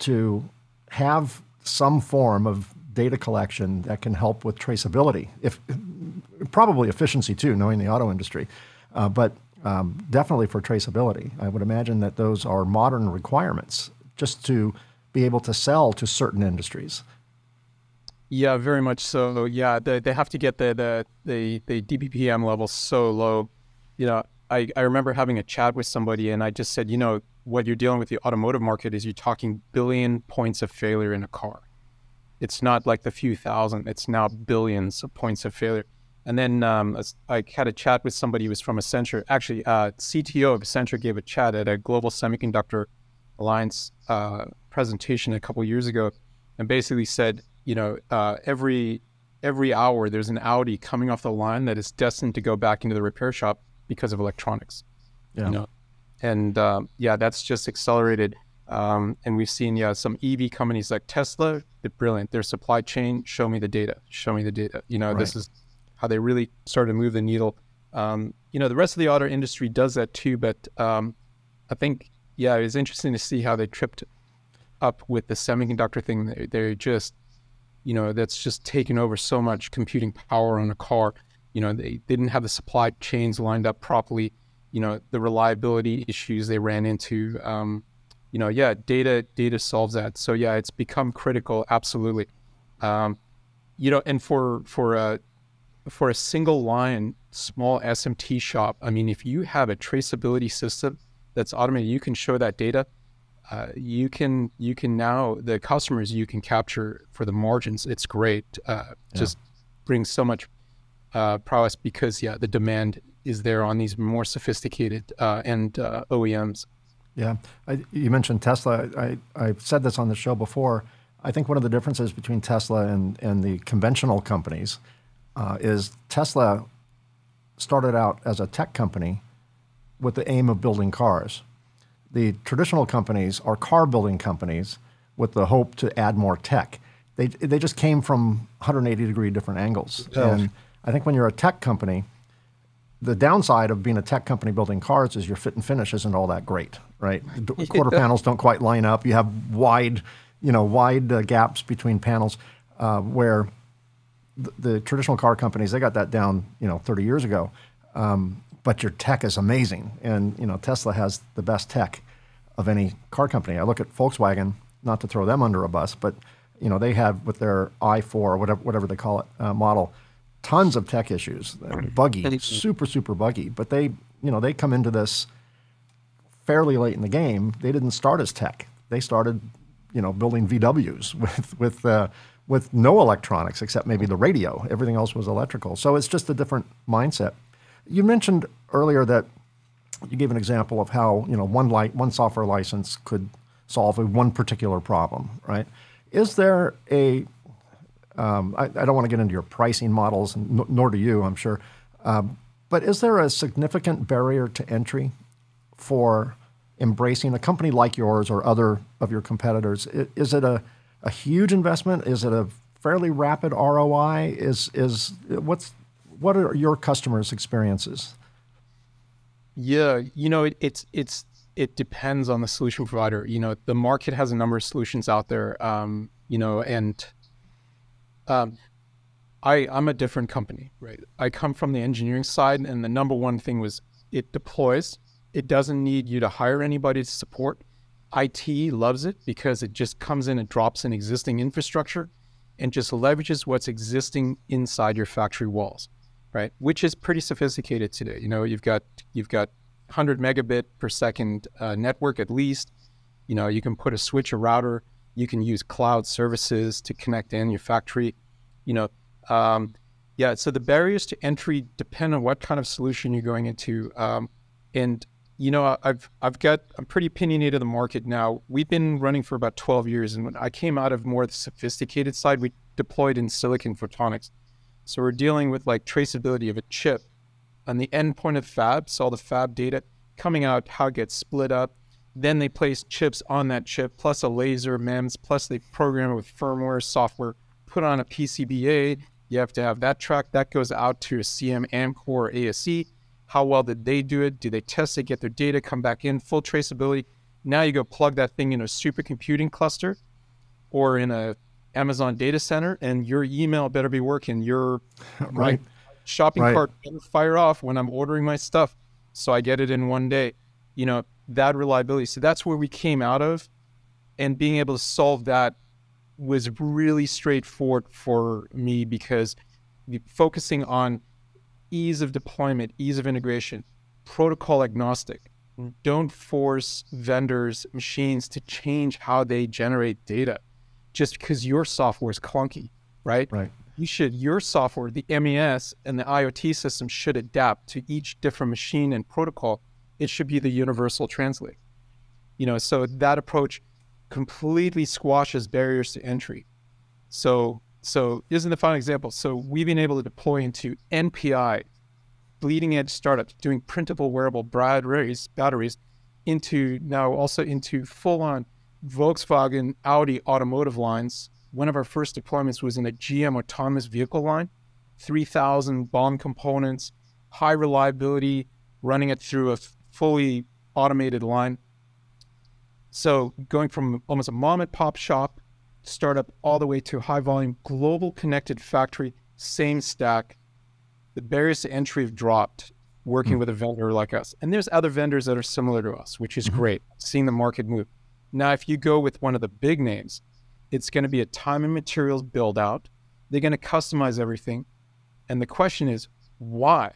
to have some form of data collection that can help with traceability, if probably efficiency too, knowing the auto industry, uh, but um, definitely for traceability. I would imagine that those are modern requirements just to be able to sell to certain industries. Yeah, very much so. Yeah, they, they have to get the, the the the DPPM level so low. You know, I, I remember having a chat with somebody and I just said, you know, what you're dealing with the automotive market is you're talking billion points of failure in a car. It's not like the few thousand, it's now billions of points of failure. And then um, I had a chat with somebody who was from Accenture. Actually, uh, CTO of Accenture gave a chat at a Global Semiconductor Alliance uh, presentation a couple years ago, and basically said, you know, uh, every every hour there's an Audi coming off the line that is destined to go back into the repair shop because of electronics. Yeah. You know, and um, yeah, that's just accelerated. Um, and we've seen yeah some EV companies like Tesla. They're brilliant. Their supply chain. Show me the data. Show me the data. You know, right. this is how they really started to move the needle. Um, you know, the rest of the auto industry does that too, but um, I think, yeah, it was interesting to see how they tripped up with the semiconductor thing. They, they're just, you know, that's just taken over so much computing power on a car. You know, they didn't have the supply chains lined up properly. You know, the reliability issues they ran into. You know, yeah, data data solves that. So yeah, it's become critical. Absolutely. Um, you know, and for for a for a single line small SMT shop, I mean, if you have a traceability system that's automated, you can show that data. Uh, you can you can now the customers you can capture for the margins. It's great. Uh, yeah. Just brings so much uh, prowess because yeah, the demand is there on these more sophisticated uh, and uh, OEMs. Yeah, I, you mentioned Tesla. I I've said this on the show before. I think one of the differences between Tesla and and the conventional companies uh, is Tesla started out as a tech company with the aim of building cars. The traditional companies are car building companies with the hope to add more tech. They, they just came from 180 degree different angles. And I think when you're a tech company, the downside of being a tech company building cars is your fit and finish isn't all that great, right? Quarter panels don't quite line up. You have wide, you know, wide uh, gaps between panels uh, where the, the, traditional car companies they got that down you know 30 years ago um, but your tech is amazing and you know tesla has the best tech of any car company i look at volkswagen not to throw them under a bus but you know they have with their i4 or whatever, whatever they call it uh, model tons of tech issues uh, buggy super super buggy but they you know they come into this fairly late in the game they didn't start as tech they started you know building vws with with uh, with no electronics except maybe the radio. Everything else was electrical. So it's just a different mindset. You mentioned earlier that you gave an example of how you know one light one software license could solve a one particular problem, right? Is there a um, I, I, don't want to get into your pricing models, nor do you, I'm sure. Um, but is there a significant barrier to entry for embracing a company like yours or other of your competitors? Is it a a huge investment? Is it a fairly rapid ROI? Is is what's what are your customers' experiences? Yeah, you know, it, it's it's it depends on the solution provider. You know, the market has a number of solutions out there. Um, you know, and um, I I'm a different company, right? I come from the engineering side, and the number one thing was it deploys. It doesn't need you to hire anybody to support. IT loves it because it just comes in and drops in existing infrastructure and just leverages what's existing inside your factory walls, right? Which is pretty sophisticated today. You know, you've got you've got 100 megabit per second uh, network at least. You know, you can put a switch, a router. You can use cloud services to connect in your factory. You know, um, yeah. So the barriers to entry depend on what kind of solution you're going into, um, and you know, I've I've got I'm pretty opinionated on the market now. We've been running for about 12 years, and when I came out of more the sophisticated side, we deployed in silicon photonics. So we're dealing with like traceability of a chip on the endpoint of fab, so all the fab data coming out, how it gets split up. Then they place chips on that chip, plus a laser, MEMS, plus they program it with firmware, software, put on a PCBA. You have to have that track. That goes out to a CM, Amkor, or ASE how well did they do it? Do they test it, get their data, come back in, full traceability? Now you go plug that thing in a supercomputing cluster or in a Amazon data center, and your email better be working. Your right. shopping right. cart better fire off when I'm ordering my stuff, so I get it in one day. You know that reliability. So that's where we came out of, and being able to solve that was really straightforward for me because focusing on ease of deployment, ease of integration, protocol agnostic. Mm. Don't force vendors, machines to change how they generate data just because your software is clunky, right? Right. You should, your software, the MES and the IoT system should adapt to each different machine and protocol. It should be the universal translate. You know, so that approach completely squashes barriers to entry. So, so isn't the final example. So we've been able to deploy into NPI, bleeding edge startups doing printable wearable batteries, batteries into now also into full on Volkswagen, Audi automotive lines. One of our first deployments was in a GM autonomous vehicle line, 3,000 BOM components, high reliability, running it through a fully automated line. So going from almost a mom and pop shop startup all the way to high volume global connected factory, same stack. The barriers to entry have dropped working mm-hmm. with a vendor like us. And there's other vendors that are similar to us, which is mm-hmm. great, seeing the market move. Now, if you go with one of the big names, it's going to be a time and materials build out. They're going to customize everything. And the question is, why?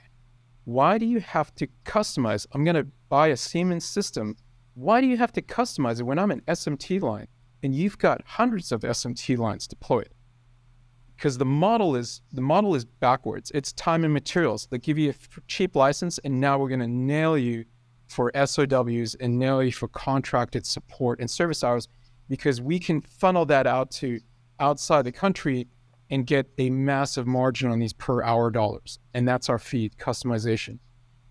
Why do you have to customize? I'm going to buy a Siemens system why do you have to customize it when I'm an SMT line and you've got hundreds of SMT lines deployed? Because the model is the model is backwards. It's time and materials. They give you a cheap license, and now we're going to nail you for SOWs and nail you for contracted support and service hours because we can funnel that out to outside the country and get a massive margin on these per hour dollars. And that's our fee customization.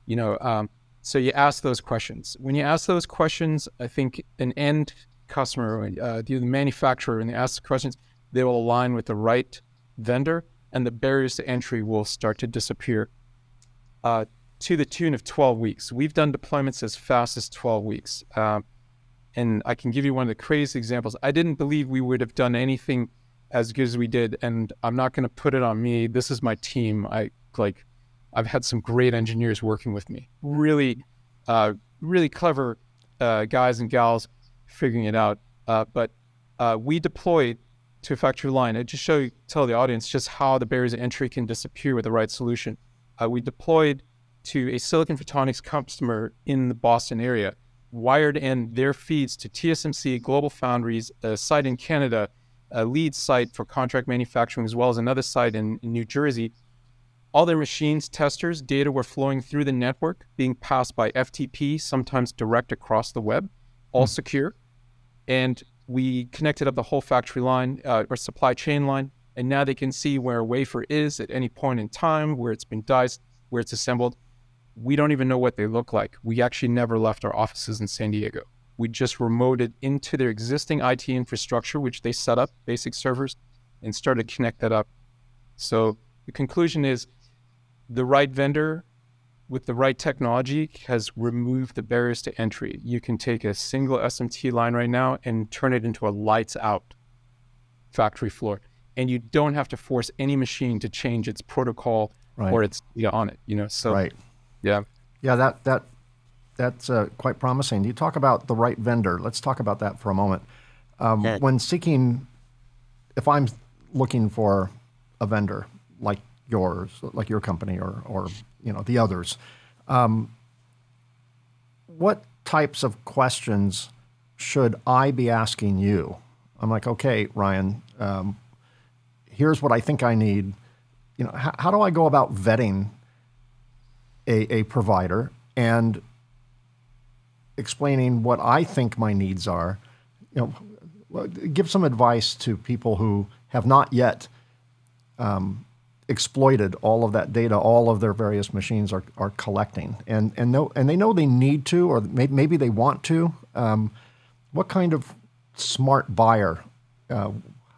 You know, um, so you ask those questions. When you ask those questions, I think an end customer, uh, the manufacturer, and they ask the questions, they will align with the right vendor, and the barriers to entry will start to disappear. Uh, to the tune of 12 weeks. We've done deployments as fast as 12 weeks. Um, and I can give you one of the craziest examples. I didn't believe we would have done anything as good as we did, and I'm not going to put it on me. This is my team. I like I've had some great engineers working with me, really, uh, really clever uh, guys and gals figuring it out. Uh, but uh, we deployed to a factory line. I just show you, tell the audience just how the barriers of entry can disappear with the right solution. Uh, we deployed to a silicon photonics customer in the Boston area, wired in their feeds to TSMC, Global Foundries, a site in Canada, a lead site for contract manufacturing, as well as another site in, in New Jersey all their machines, testers, data were flowing through the network, being passed by FTP, sometimes direct across the web, all mm. secure. And we connected up the whole factory line uh, or supply chain line. And now they can see where a wafer is at any point in time, where it's been diced, where it's assembled. We don't even know what they look like. We actually never left our offices in San Diego. We just remoted into their existing IT infrastructure, which they set up, basic servers, and started to connect that up. So the conclusion is the right vendor with the right technology has removed the barriers to entry. You can take a single SMT line right now and turn it into a lights out factory floor. And you don't have to force any machine to change its protocol right. or its data on it, you know? So, right. yeah. Yeah, that, that, that's uh, quite promising. You talk about the right vendor. Let's talk about that for a moment. Um, yeah. When seeking, if I'm looking for a vendor like yours, like your company or, or you know, the others. Um, what types of questions should I be asking you? I'm like, okay, Ryan, um, here's what I think I need. You know, how, how do I go about vetting a, a provider and explaining what I think my needs are? You know, give some advice to people who have not yet um, exploited all of that data all of their various machines are, are collecting. And and know and they know they need to or maybe, they want to. Um, what kind of smart buyer uh,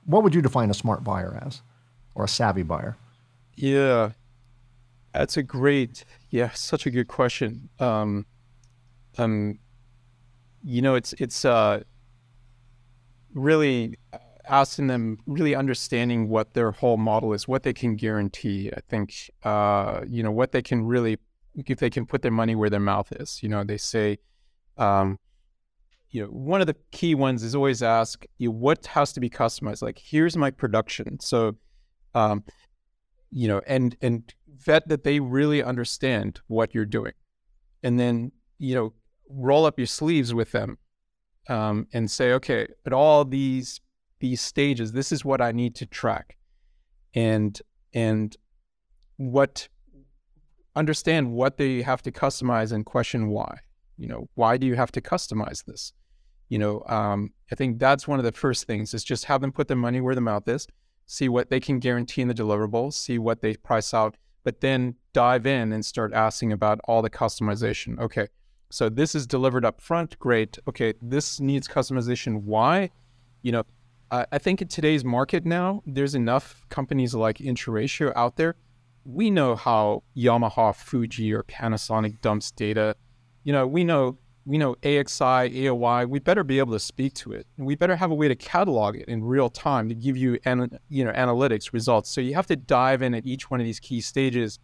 what would you define a smart buyer as or a savvy buyer? Yeah. That's a great yeah such a good question. Um, um you know it's it's uh really asking them really understanding what their whole model is, what they can guarantee. I think, uh, you know, what they can really, if they can put their money where their mouth is. You know, they say, um, you know, one of the key ones is always ask you know, what has to be customized. Like, here's my production. So, um, you know, and and vet that they really understand what you're doing, and then you know, roll up your sleeves with them, um, and say, okay, at all these these stages, this is what I need to track, and and what understand what they have to customize and question why. You know, why do you have to customize this? You know, um, I think that's one of the first things is just have them put their money where the mouth is, see what they can guarantee in the deliverables, see what they price out, but then dive in and start asking about all the customization. Okay, so this is delivered up front, great. Okay, this needs customization. Why? You know, I think in today's market now, there's enough companies like IntraRatio out there we know how Yamaha, Fuji, or Panasonic dumps data. You know, we know we know AXI, AOI. We better be able to speak to it, we better have a way to catalog it in real time to give you, an, you know, analytics results. So you have to dive in at each one of these key stages,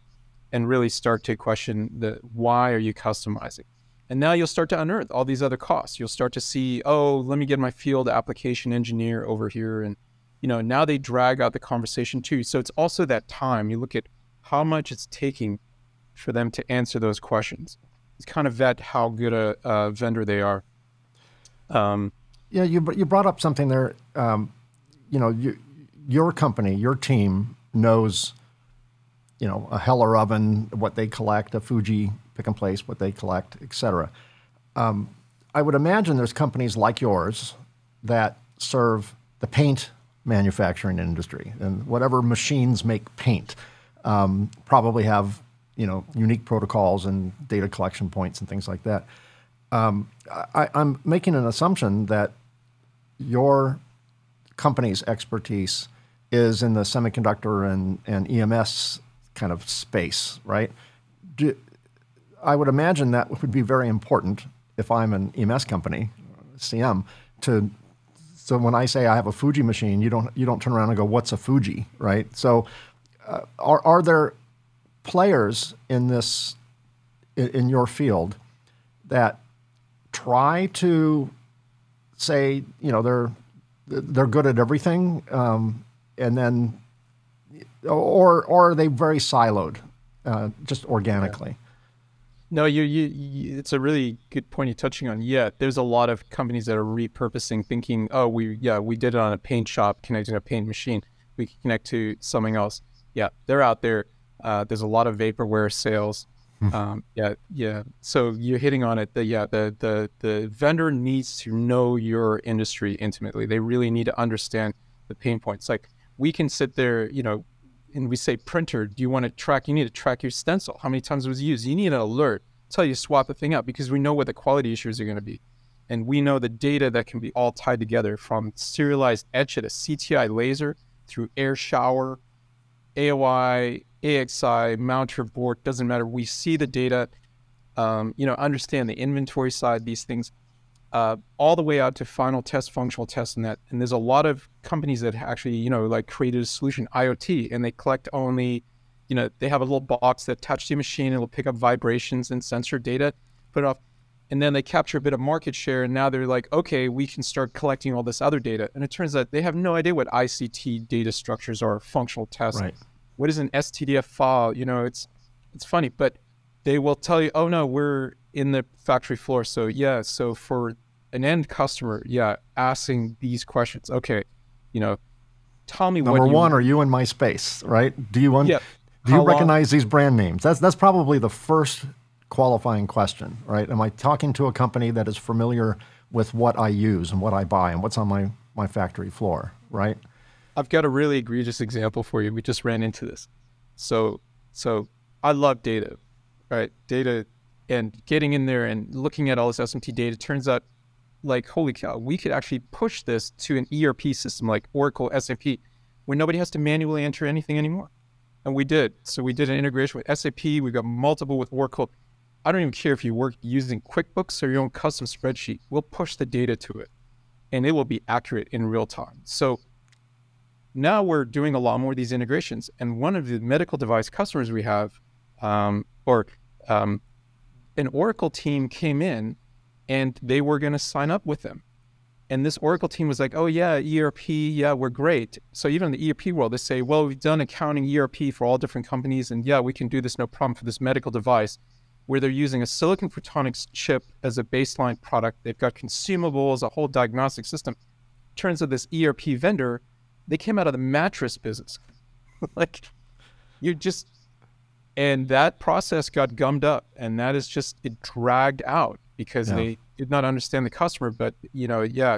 and really start to question the why are you customizing. And now you'll start to unearth all these other costs. You'll start to see, oh, let me get my field application engineer over here, and you know, now they drag out the conversation too. So it's also that time. You look at how much it's taking for them to answer those questions. It's kind of vet how good a, a vendor they are. Um, yeah, you you brought up something there. Um, you know, you, your company, your team knows, you know, a Heller oven, what they collect, a Fuji pick and place, what they collect, et cetera. Um, I would imagine there's companies like yours that serve the paint manufacturing industry and whatever machines make paint um, probably have you know unique protocols and data collection points and things like that. Um, I, I'm making an assumption that your company's expertise is in the semiconductor and, and EMS kind of space, right? Do, I would imagine that would be very important if I'm an EMS company, CM, to so when I say I have a Fuji machine, you don't you don't turn around and go, "What's a Fuji?" Right? So uh, are, are there players in this in, in your field that try to say you know they're they're good at everything um, and then or or are they very siloed uh, just organically yeah. No, you, you, you, it's a really good point you're touching on. Yeah, there's a lot of companies that are repurposing, thinking, oh, we, yeah, we did it on a paint shop connecting a paint machine. We can connect to something else yeah, they're out there. Uh, there's a lot of vaporware sales. Hmm. Um, yeah, yeah. So you're hitting on it. The yeah, the the the vendor needs to know your industry intimately. They really need to understand the pain points. Like we can sit there, you know, and we say printer. Do you want to track? You need to track your stencil. How many times it was used? You need an alert. Tell you swap the thing out because we know what the quality issues are going to be, and we know the data that can be all tied together from serialized etch at a CTI laser through air shower AOI, AXI, mount your board, doesn't matter. We see the data, um, you know, understand the inventory side, these things, uh, all the way out to final test, functional test, and that. And there's a lot of companies that actually, you know, like created a solution, IoT, and they collect only, you know, they have a little box that touch the machine, it'll pick up vibrations and sensor data, put it off, and then they capture a bit of market share and now they're like okay we can start collecting all this other data and it turns out they have no idea what ict data structures are functional tests right. what is an stdf file you know it's it's funny but they will tell you oh no we're in the factory floor so yeah so for an end customer yeah asking these questions okay you know tell me number one are you in my space right do you want yeah. do you recognize long? these brand names that's that's probably the first qualifying question, right? Am I talking to a company that is familiar with what I use and what I buy and what's on my, my factory floor, right? I've got a really egregious example for you. We just ran into this. So, so I love data, right? Data and getting in there and looking at all this SMT data turns out like, holy cow, we could actually push this to an ERP system like Oracle, SAP, where nobody has to manually enter anything anymore. And we did. So we did an integration with SAP. We got multiple with Oracle. I don't even care if you work using QuickBooks or your own custom spreadsheet. We'll push the data to it and it will be accurate in real time. So now we're doing a lot more of these integrations. And one of the medical device customers we have, um, or um, an Oracle team came in and they were going to sign up with them. And this Oracle team was like, oh, yeah, ERP, yeah, we're great. So even in the ERP world, they say, well, we've done accounting ERP for all different companies. And yeah, we can do this no problem for this medical device where they're using a silicon photonics chip as a baseline product. They've got consumables, a whole diagnostic system. Turns out this ERP vendor, they came out of the mattress business. like, you just, and that process got gummed up. And that is just, it dragged out because yeah. they did not understand the customer. But, you know, yeah,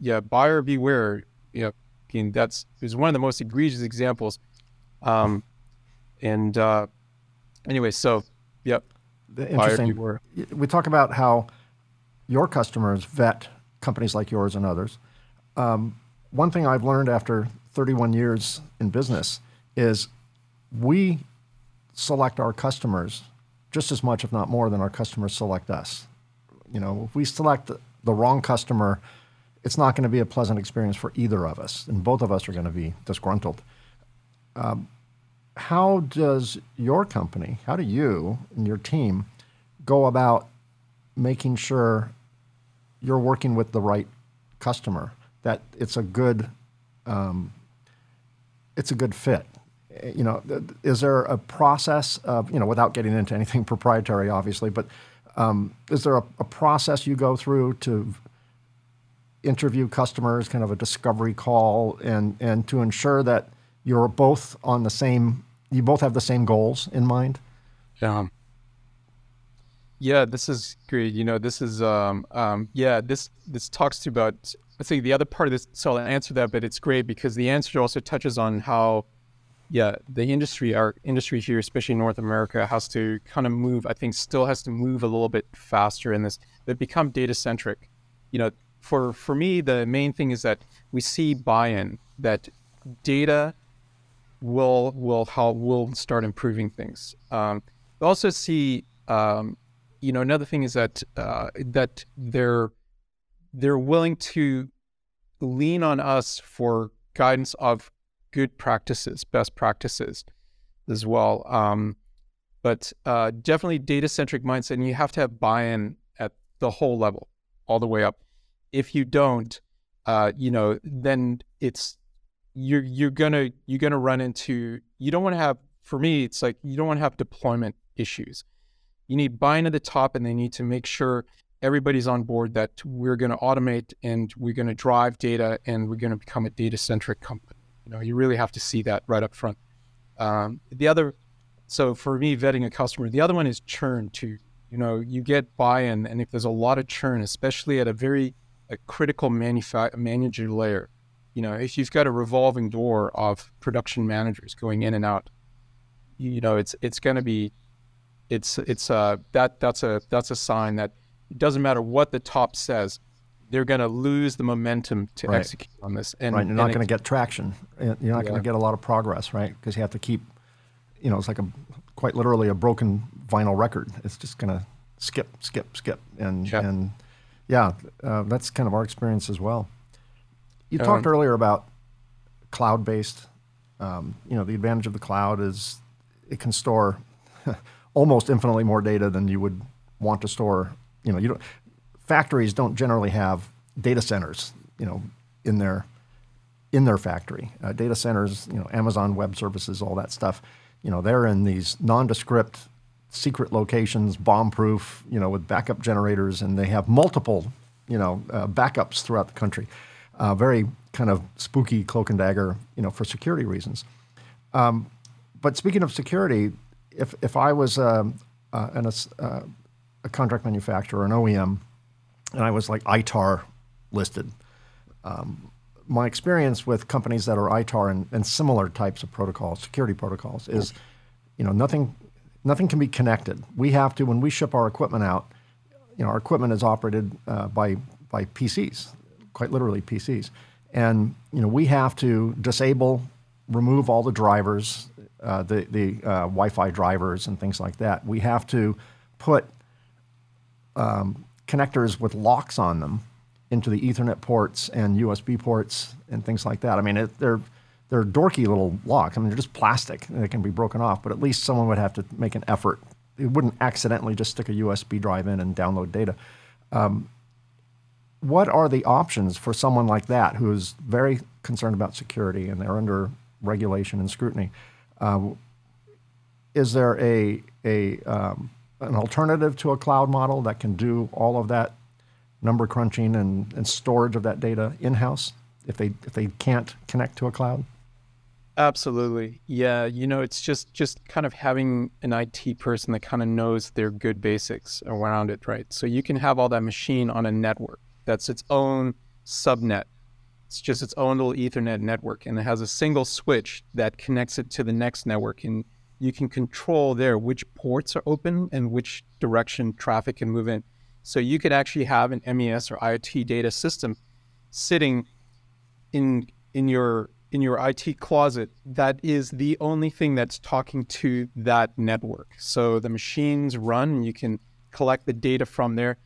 yeah, buyer beware. You know, I mean, that's, is one of the most egregious examples. Um, and, uh, anyway, so, yep interesting. We talk about how your customers vet companies like yours and others. Um, one thing I've learned after 31 years in business is we select our customers just as much, if not more, than our customers select us. You know, if we select the wrong customer, it's not going to be a pleasant experience for either of us, and both of us are going to be disgruntled. Um, how does your company, how do you and your team go about making sure you're working with the right customer, that it's a good, um, it's a good fit? You know, is there a process of, you know, without getting into anything proprietary, obviously, but um, is there a, a process you go through to interview customers, kind of a discovery call, and and to ensure that you're both on the same, you both have the same goals in mind? Yeah. Yeah, this is great. You know, this is um um yeah, this this talks to about I think the other part of this so I'll answer that, but it's great because the answer also touches on how yeah, the industry, our industry here, especially North America, has to kind of move, I think still has to move a little bit faster in this, but become data centric. You know, for for me, the main thing is that we see buy-in that data will will help will start improving things. Um, we also see um, you know another thing is that uh, that they're they're willing to lean on us for guidance of good practices, best practices as well. Um, but uh, definitely data centric mindset, and you have to have buy in at the whole level, all the way up. If you don't, uh, you know, then it's you're you're gonna you're gonna run into you don't want to have for me it's like you don't want to have deployment issues. You need buy-in at the top, and they need to make sure everybody's on board that we're going to automate and we're going to drive data and we're going to become a data-centric company. You know, you really have to see that right up front. Um, the other, so for me, vetting a customer, the other one is churn too. You know, you get buy-in, and if there's a lot of churn, especially at a very a critical manufa- manager layer, you know, if you've got a revolving door of production managers going in and out, you know, it's it's going to be, it's it's uh that that's a that's a sign that it doesn't matter what the top says, they're going to lose the momentum to right. execute on this. And right. you're not going to get traction. You're not yeah. going to get a lot of progress, right? Because you have to keep, you know, it's like a quite literally a broken vinyl record. It's just going to skip, skip, skip, and yeah. and yeah, uh, that's kind of our experience as well. You um, talked earlier about cloud-based. Um, you know, the advantage of the cloud is it can store almost infinitely more data than you would want to store. You know, you don't factories don't generally have data centers, you know, in their in their factory. Uh, data centers, you know, Amazon Web Services, all that stuff. You know, they're in these nondescript, secret locations, bomb-proof, you know, with backup generators, and they have multiple, you know, uh, backups throughout the country. Uh, very kind of spooky cloak and dagger, you know, for security reasons. Um, but speaking of security, if if I was um, uh, an, uh, a contract manufacturer, an OEM, and I was like ITAR listed. Um, my experience with companies that are ITAR and, and, similar types of protocols, security protocols, is, you know, nothing, nothing can be connected. We have to when we ship our equipment out. You know, our equipment is operated uh, by by PCs, quite literally PCs, and you know we have to disable, remove all the drivers, uh, the the uh, Wi-Fi drivers and things like that. We have to put um, connectors with locks on them into the Ethernet ports and USB ports and things like that. I mean, it, they're they're dorky little locks. I mean, they're just plastic. They can be broken off, but at least someone would have to make an effort. It wouldn't accidentally just stick a USB drive in and download data. Um, what are the options for someone like that who is very concerned about security and they're under regulation and scrutiny? Uh, is there a, a um, an alternative to a cloud model that can do all of that number crunching and, and storage of that data in house if they if they can't connect to a cloud? Absolutely. Yeah, you know, it's just just kind of having an IT person that kind of knows their good basics around it, right? So you can have all that machine on a network that's its own subnet. It's just its own little Ethernet network, and it has a single switch that connects it to the next network, and you can control there which ports are open and which direction traffic can move in. So you could actually have an MES or IoT data system sitting in in your in your IT closet that is the only thing that's talking to that network. So the machines run, and you can collect the data from there,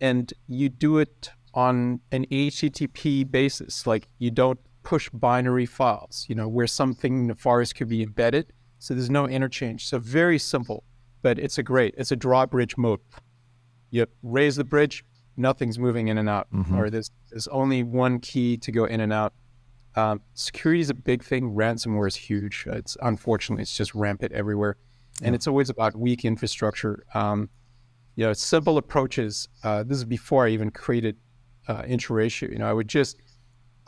and you do it on an HTTP basis. Like you don't push binary files, you know, where something nefarious could be embedded. So there's no interchange. So very simple, but it's a great, it's a drawbridge mode. You raise the bridge, nothing's moving in and out, mm-hmm. or there's, there's only one key to go in and out um, security is a big thing. Ransomware is huge. It's unfortunately it's just rampant everywhere, yeah. and it's always about weak infrastructure. Um, you know, simple approaches. Uh, this is before I even created uh, You know, I would just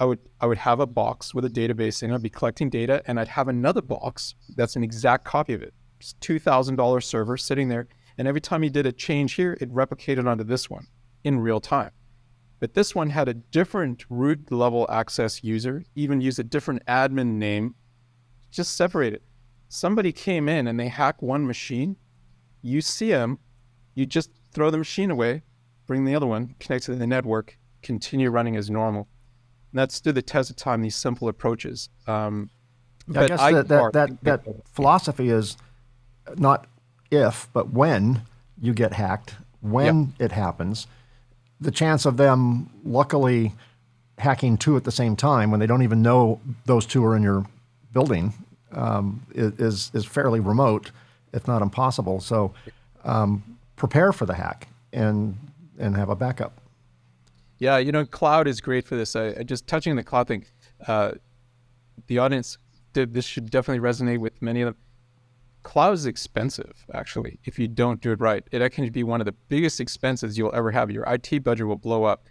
I would I would have a box with a database and I'd be collecting data, and I'd have another box that's an exact copy of it. It's two thousand dollar server sitting there, and every time you did a change here, it replicated onto this one in real time. But this one had a different root level access user, even used a different admin name, just separated. Somebody came in and they hack one machine. You see them, you just throw the machine away, bring the other one, connect to the network, continue running as normal. And that stood the test of time, these simple approaches. Um, I guess I that, that, that, that philosophy is not if, but when you get hacked, when yep. it happens the chance of them luckily hacking two at the same time when they don't even know those two are in your building um, is is fairly remote, if not impossible. So um, prepare for the hack and and have a backup. Yeah, you know, cloud is great for this. Just touching the cloud thing. Uh, the audience, this should definitely resonate with many of them cloud is expensive actually if you don't do it right. It can be one of the biggest expenses you'll ever have. Your it budget will blow up.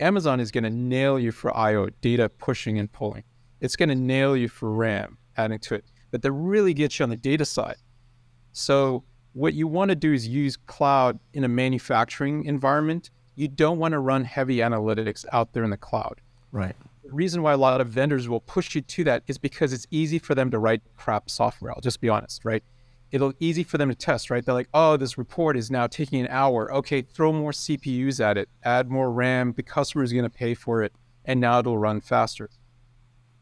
Amazon is going to nail you for io data pushing and pulling. It's going to nail you for ram adding to it. But that really gets you on the data side. So what you want to do is use cloud in a manufacturing environment you don't want to run heavy analytics out there in the cloud right the reason why a lot of vendors will push you to that is because it's easy for them to write crap software. I'll just be honest, right? It'll easy for them to test, right? They're like, oh, this report is now taking an hour. Okay, throw more CPUs at it, add more RAM. The customer is going to pay for it, and now it'll run faster.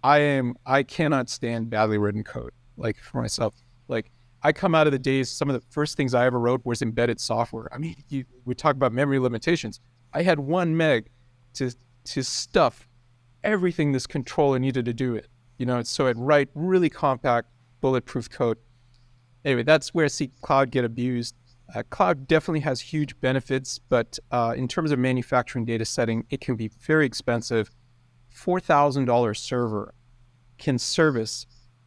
I am, I cannot stand badly written code, like for myself. Like I come out of the days, some of the first things I ever wrote was embedded software. I mean, you, we talk about memory limitations. I had one meg to to stuff everything this controller needed to do it. You know, so it write really compact, bulletproof code. Anyway, that's where I see cloud get abused. Uh, cloud definitely has huge benefits, but uh, in terms of manufacturing data setting, it can be very expensive. $4,000 server can service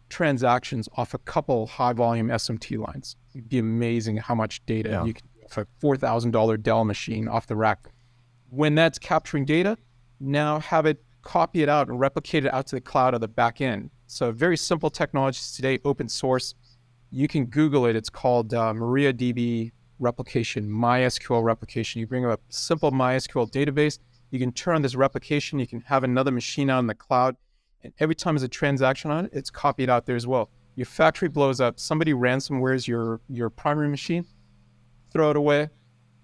transactions off a couple high volume SMT lines. It'd be amazing how much data yeah. you can off a $4,000 Dell machine off the rack. When that's capturing data, now have it copy it out and replicate it out to the cloud of the back end. So very simple technologies today, open source. You can Google it. It's called uh, MariaDB replication, MySQL replication. You bring up a simple MySQL database. You can turn on this replication. You can have another machine out in the cloud. And every time there's a transaction on it, it's copied out there as well. Your factory blows up. Somebody ransomwares your, your primary machine. Throw it away.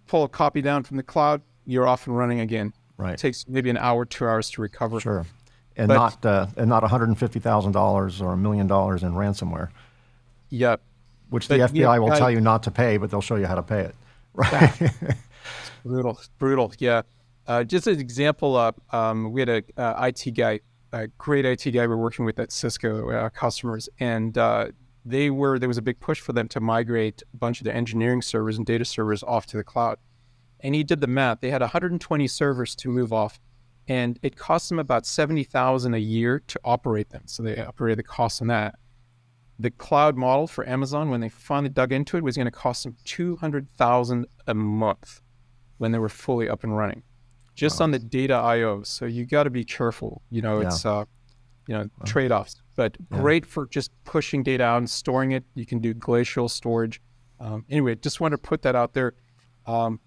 Pull a copy down from the cloud. You're off and running again. Right. It takes maybe an hour, two hours to recover. Sure. And but, not uh, and not one hundred and fifty thousand dollars or a million dollars in ransomware. Yep. Which but, the FBI yeah, will I, tell you not to pay, but they'll show you how to pay it. Right. it's brutal. Brutal. Yeah. Uh, just an example, uh, um, we had a uh, IT guy, a great IT guy we're working with at Cisco uh, customers, and uh, they were there was a big push for them to migrate a bunch of their engineering servers and data servers off to the cloud and he did the math. They had 120 servers to move off, and it cost them about 70,000 a year to operate them. So they operated the cost on that. The cloud model for Amazon, when they finally dug into it, was going to cost them 200,000 a month when they were fully up and running, just wow. on the data I/O. So you got to be careful. You know, yeah. it's uh, you know wow. trade-offs, but yeah. great for just pushing data out and storing it. You can do glacial storage. Um, anyway, just want to put that out there. Um,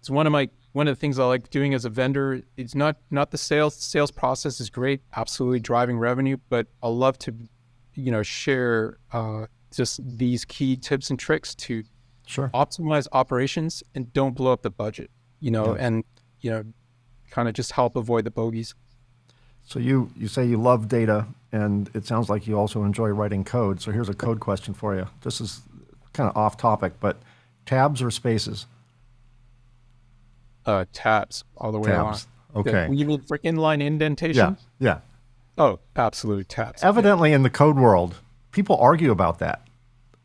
it's one of my one of the things I like doing as a vendor. It's not not the sales sales process is great, absolutely driving revenue, but I love to, you know, share uh, just these key tips and tricks to sure optimize operations and don't blow up the budget. You know, yeah. and you know, kind of just help avoid the bogeys. So you you say you love data, and it sounds like you also enjoy writing code. So here's a code question for you. This is kind of off topic, but tabs or spaces? uh, tabs all the way tabs. along. Okay. The, you mean for inline indentation? Yeah. Yeah. Oh, absolutely tabs. Evidently, yeah. in the code world, people argue about that,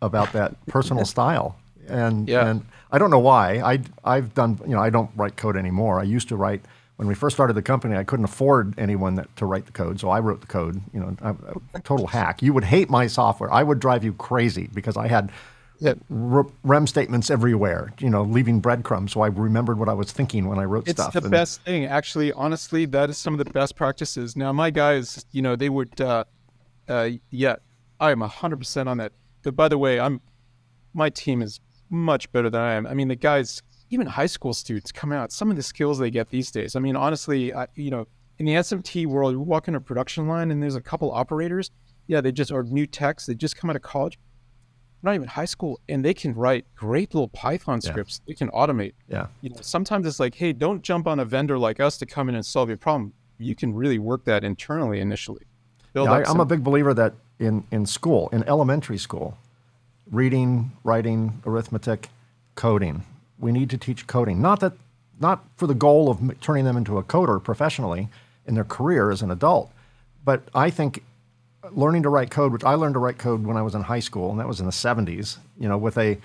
about that personal style, and yeah. and I don't know why. I I've done you know I don't write code anymore. I used to write when we first started the company. I couldn't afford anyone that, to write the code, so I wrote the code. You know, total hack. You would hate my software. I would drive you crazy because I had. REM statements everywhere, you know, leaving breadcrumbs. So I remembered what I was thinking when I wrote it's stuff. It's the and, best thing, actually. Honestly, that is some of the best practices. Now, my guys, you know, they would, uh, uh, yeah, I am 100% on that. But by the way, I'm, my team is much better than I am. I mean, the guys, even high school students come out, some of the skills they get these days. I mean, honestly, I, you know, in the SMT world, you walk in a production line and there's a couple operators. Yeah, they just are new techs. They just come out of college not even high school, and they can write great little Python scripts. Yeah. They can automate. Yeah. You know, sometimes it's like, hey, don't jump on a vendor like us to come in and solve your problem. You can really work that internally initially. Yeah, I, am a big believer that in in school, in elementary school, reading, writing, arithmetic, coding. We need to teach coding. Not that, not for the goal of turning them into a coder professionally in their career as an adult, but I think learning to write code, which I learned to write code when I was in high school, and that was in the 70s, you know, with a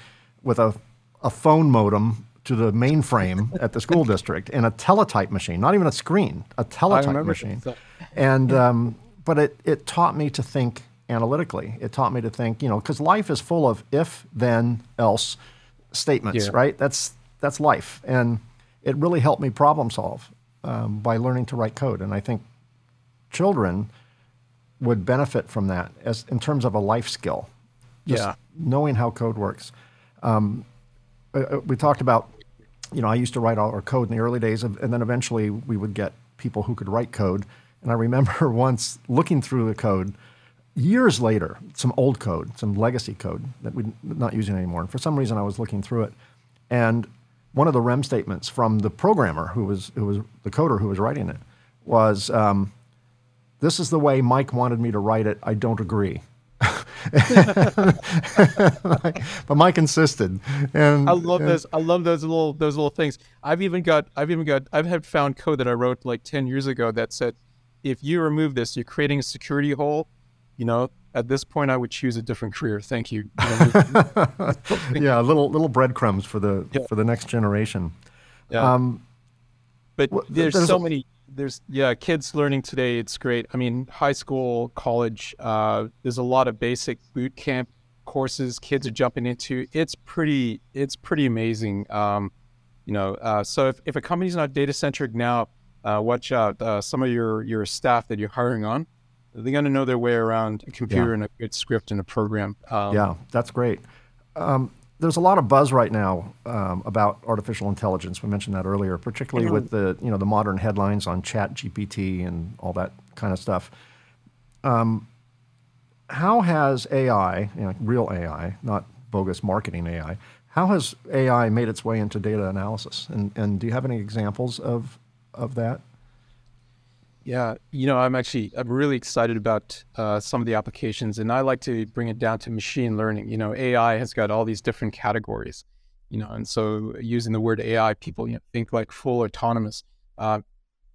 with a, a phone modem to the mainframe at the school district and a teletype machine, not even a screen, a teletype machine. And um, but it it taught me to think analytically. It taught me to think, you know, because life is full of if, then, else statements, yeah. right? That's that's life, and it really helped me problem solve um, by learning to write code. And I think children would benefit from that as in terms of a life skill. Just yeah. knowing how code works. Um, uh, uh, we talked about, you know, I used to write all our code in the early days, of, and then eventually we would get people who could write code. And I remember once looking through the code years later, some old code, some legacy code that we're not using anymore. And for some reason, I was looking through it, and one of the REM statements from the programmer who was who was the coder who was writing it was. Um, this is the way Mike wanted me to write it. I don't agree. but Mike insisted, and I love and, those. I love those little those little things. I've even got I've even got I've had found code that I wrote like ten years ago that said, if you remove this, you're creating a security hole. You know, at this point, I would choose a different career. Thank you. yeah, little little breadcrumbs for the yeah. for the next generation. Yeah. Um, but there's, there's so many there's yeah kids learning today it's great i mean high school college uh, there's a lot of basic boot camp courses kids are jumping into it's pretty it's pretty amazing um, you know uh, so if, if a company's not data centric now uh, watch out uh, some of your your staff that you're hiring on they're going to know their way around a computer yeah. and a good script and a program um, yeah that's great um, there's a lot of buzz right now um, about artificial intelligence. We mentioned that earlier, particularly with the you know the modern headlines on Chat GPT and all that kind of stuff. Um, how has AI, you know, real AI, not bogus marketing AI, how has AI made its way into data analysis? And and do you have any examples of of that? Yeah, you know, I'm actually I'm really excited about uh, some of the applications, and I like to bring it down to machine learning. You know, AI has got all these different categories, you know, and so using the word AI, people you know, think like full autonomous. Uh,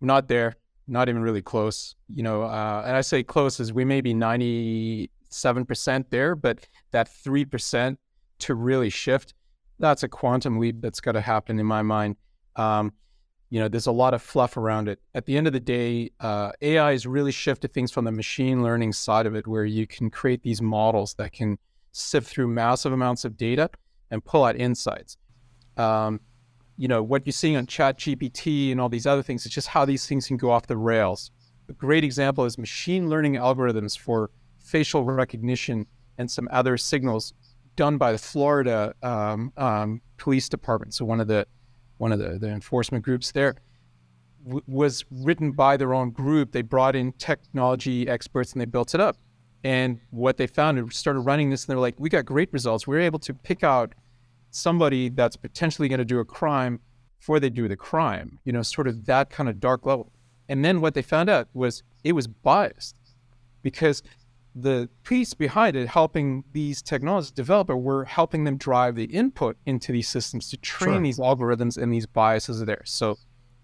not there, not even really close. You know, uh, and I say close as we may be 97 percent there, but that three percent to really shift, that's a quantum leap that's got to happen in my mind. Um, you know, there's a lot of fluff around it. At the end of the day, uh, AI has really shifted things from the machine learning side of it, where you can create these models that can sift through massive amounts of data and pull out insights. Um, you know, what you're seeing on Chat GPT and all these other things, it's just how these things can go off the rails. A great example is machine learning algorithms for facial recognition and some other signals done by the Florida um, um, Police Department. So one of the one of the, the enforcement groups there w- was written by their own group. They brought in technology experts and they built it up. And what they found, it started running this, and they're like, "We got great results. We are able to pick out somebody that's potentially going to do a crime before they do the crime. You know, sort of that kind of dark level." And then what they found out was it was biased because the piece behind it, helping these technologies developer, were helping them drive the input into these systems to train sure. these algorithms and these biases are there. So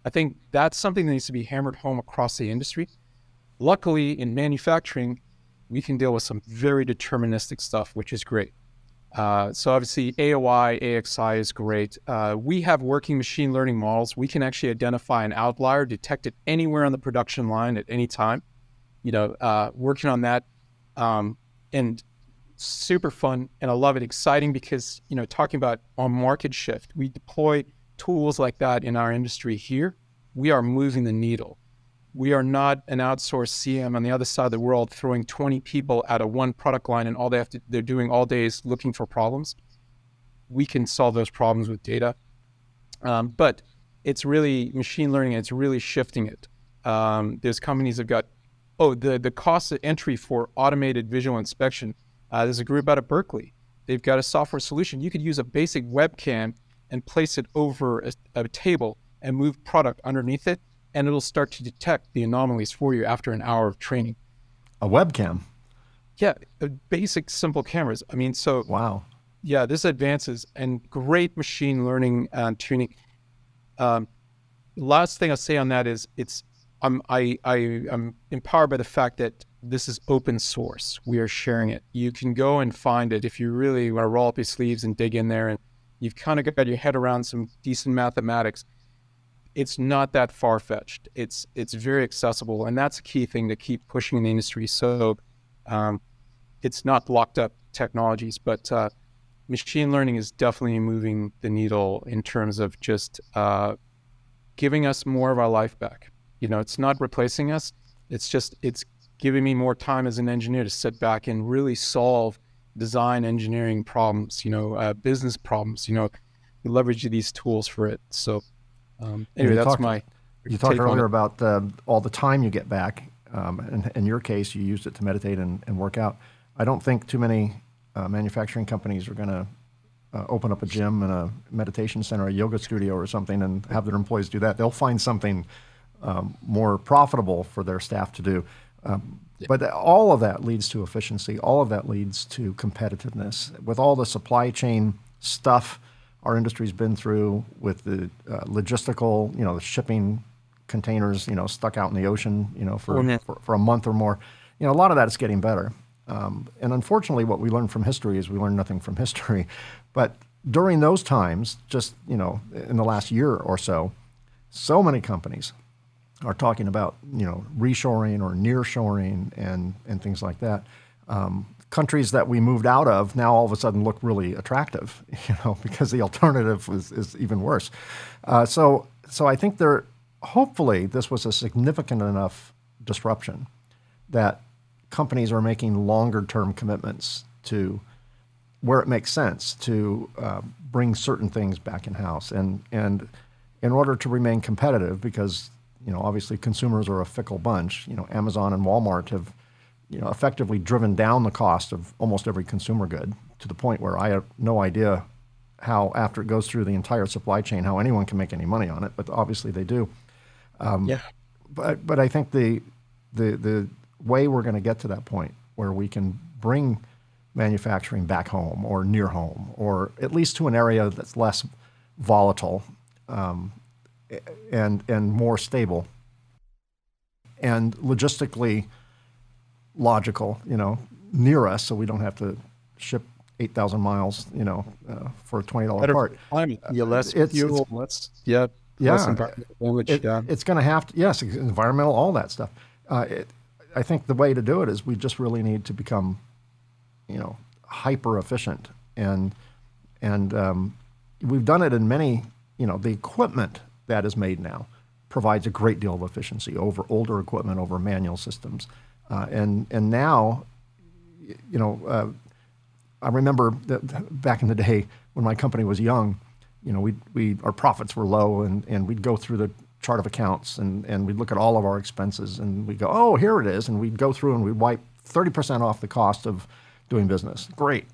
I think that's something that needs to be hammered home across the industry. Luckily, in manufacturing, we can deal with some very deterministic stuff, which is great. Uh, so obviously, AOI, AXI is great. Uh, we have working machine learning models. We can actually identify an outlier, detect it anywhere on the production line at any time. You know, uh, working on that um, and super fun and I love it. Exciting because you know talking about on market shift, we deploy tools like that in our industry here. We are moving the needle. We are not an outsourced CM on the other side of the world throwing 20 people at a one product line and all they have to they're doing all day is looking for problems. We can solve those problems with data, um, but it's really machine learning. It's really shifting it. Um, there's companies that have got oh, the, the cost of entry for automated visual inspection. Uh, there's a group out of Berkeley. They've got a software solution. You could use a basic webcam and place it over a, a table and move product underneath it, and it'll start to detect the anomalies for you after an hour of training. A webcam? Yeah, basic, simple cameras. I mean, so. Wow. Yeah, this advances and great machine learning and tuning. Um, last thing I'll say on that is it's I'm I I am empowered by the fact that this is open source. We are sharing it. You can go and find it if you really want to roll up your sleeves and dig in there and you've kind of got your head around some decent mathematics. It's not that far fetched. It's it's very accessible, and that's a key thing to keep pushing in the industry. So, um, it's not locked up technologies, but uh, machine learning is definitely moving the needle in terms of just uh, giving us more of our life back. You know, it's not replacing us. It's just it's giving me more time as an engineer to sit back and really solve design engineering problems. You know, uh, business problems. You know, leverage these tools for it. So um, anyway, that's talked, my. You talked earlier about uh, all the time you get back. Um, and in your case, you used it to meditate and, and work out. I don't think too many uh, manufacturing companies are going to uh, open up a gym and a meditation center, a yoga studio, or something, and have their employees do that. They'll find something um, more profitable for their staff to do. Um. But all of that leads to efficiency. All of that leads to competitiveness. With all the supply chain stuff our industry's been through, with the uh, logistical, you know, the shipping containers, you know, stuck out in the ocean, you know, for, oh, for, for, a month or more, you know, a lot of that is getting better. Um, and unfortunately, what we learn from history is we learn nothing from history. But during those times, just you know, in the last year or so, so many companies are talking about you know reshoring or nearshoring and and things like that. Um, countries that we moved out of now all of a sudden look really attractive, you know, because the alternative is, is even worse. Uh, so so I think there hopefully this was a significant enough disruption that companies are making longer term commitments to where it makes sense to uh, bring certain things back in house and and in order to remain competitive because you know, obviously consumers are a fickle bunch. You know, Amazon and Walmart have, you know, effectively driven down the cost of almost every consumer good to the point where I have no idea how, after it goes through the entire supply chain, how anyone can make any money on it. But obviously they do. Um, yeah. But but I think the the the way we're going to get to that point where we can bring manufacturing back home or near home or at least to an area that's less volatile um, and and more stable and logistically logical, you know, near us, so we don't have to ship eight thousand miles, you know, uh, for a twenty dollar part. Climate, yeah, less it's, fuel, less yeah. yeah, damage. It, yeah. It's going to have to, yes, environmental, all that stuff. Uh, it, I think the way to do it is we just really need to become, you know, hyper efficient, and and um, we've done it in many. You know, the equipment that is made now provides a great deal of efficiency over older equipment, over manual systems, uh, and and now, you know, uh, I remember that back in the day when my company was young, you know, we we our profits were low, and and we'd go through the chart of accounts and and we'd look at all of our expenses, and we'd go, oh, here it is, and we'd go through and we'd wipe thirty percent off the cost of doing business. Great,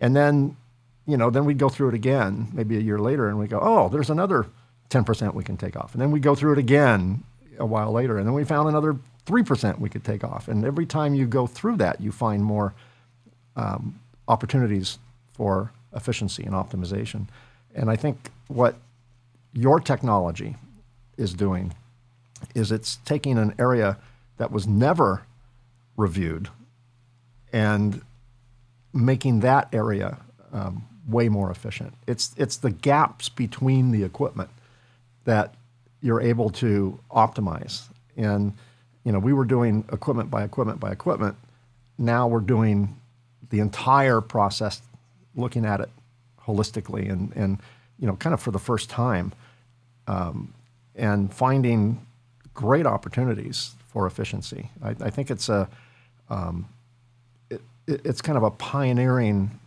and then, you know, then we'd go through it again, maybe a year later, and we go, oh, there's another ten percent we can take off, and then we go through it again a while later, and then we found another three percent we could take off, and every time you go through that, you find more um, opportunities for efficiency and optimization. And I think what your technology is doing is it's taking an area that was never reviewed and making that area um, way more efficient. It's it's the gaps between the equipment that you're able to optimize. And you know, we were doing equipment by equipment by equipment. Now we're doing the entire process, looking at it holistically and and you know, kind of for the first time, um, and finding great opportunities for efficiency. I, I think it's a um, it, it's kind of a pioneering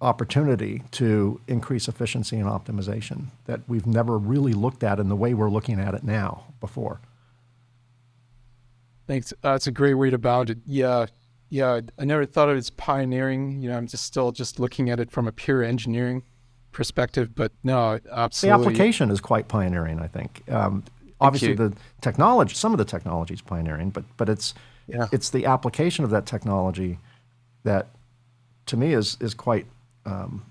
opportunity to increase efficiency and optimization that we've never really looked at in the way we're looking at it now before. Thanks. Uh, that's a great way to bound it. Yeah, yeah. I never thought of it as pioneering. You know, I'm just still just looking at it from a pure engineering perspective, but no, absolutely. The application is quite pioneering, I think. Um, obviously, the technology, some of the technology is pioneering, but but it's yeah. it's the application of that technology that, to me, is is quite um,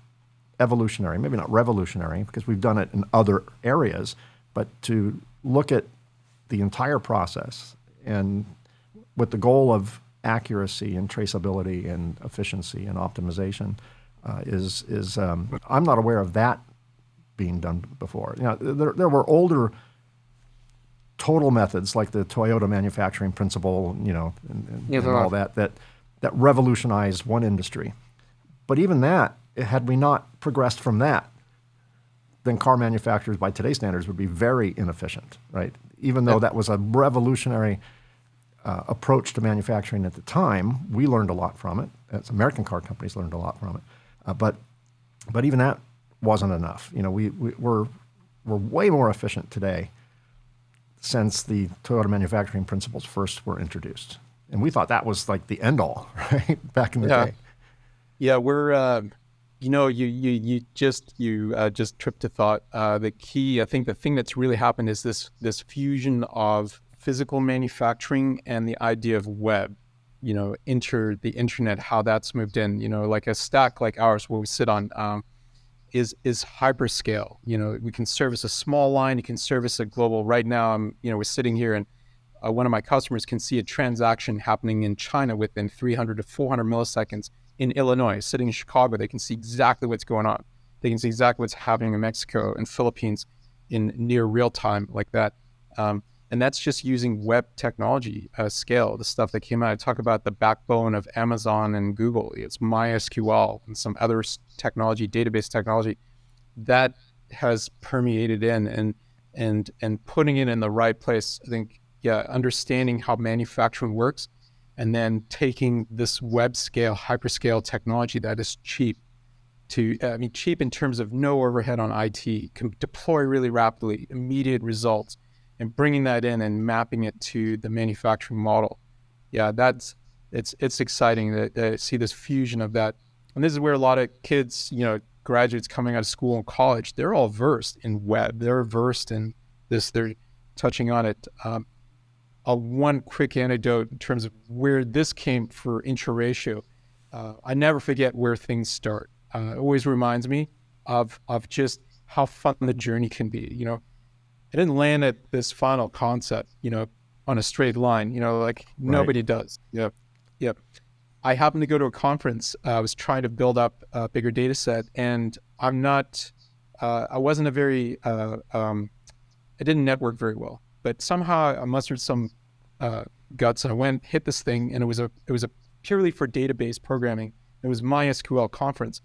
evolutionary. Maybe not revolutionary because we've done it in other areas, but to look at the entire process and with the goal of accuracy and traceability and efficiency and optimization uh, is is um, I'm not aware of that being done before. You know, there, there were older total methods like the Toyota manufacturing principle, you know, and, and, and all that that that revolutionized one industry. But even that, had we not progressed from that, then car manufacturers by today's standards would be very inefficient, right? Even though that was a revolutionary uh, approach to manufacturing at the time, we learned a lot from it. As American car companies learned a lot from it. Uh, but but even that wasn't enough. You know, we, we we're we're way more efficient today since the Toyota manufacturing principles first were introduced, and we thought that was like the end all, right? Back in the yeah. day. Yeah, we're. Uh, you know, you you you just you uh, just tripped to thought. Uh, the key, I think, the thing that's really happened is this this fusion of physical manufacturing and the idea of web you know, enter the internet, how that's moved in, you know, like a stack like ours where we sit on um, is is hyperscale. You know, we can service a small line, you can service a global. Right now, I'm, you know, we're sitting here and uh, one of my customers can see a transaction happening in China within 300 to 400 milliseconds. In Illinois, sitting in Chicago, they can see exactly what's going on. They can see exactly what's happening in Mexico and Philippines in near real time like that. Um, and that's just using web technology uh, scale. The stuff that came out. I talk about the backbone of Amazon and Google. It's MySQL and some other technology, database technology, that has permeated in and and and putting it in the right place. I think yeah, understanding how manufacturing works, and then taking this web scale, hyperscale technology that is cheap to I mean cheap in terms of no overhead on IT, can deploy really rapidly, immediate results and bringing that in and mapping it to the manufacturing model. Yeah, that's it's it's exciting to, to see this fusion of that. And this is where a lot of kids, you know, graduates coming out of school and college, they're all versed in web. They're versed in this. They're touching on it. Um, a one quick anecdote in terms of where this came for Intraratio. Uh, I never forget where things start. Uh, it always reminds me of of just how fun the journey can be. You know, I didn't land at this final concept, you know, on a straight line, you know, like right. nobody does. Yep. Yep. I happened to go to a conference. Uh, I was trying to build up a bigger data set, and I'm not uh, I wasn't a very, uh, um, I didn't network very well, but somehow I mustered some uh, guts and I went hit this thing, and it was a it was a purely for database programming. It was MySQL conference,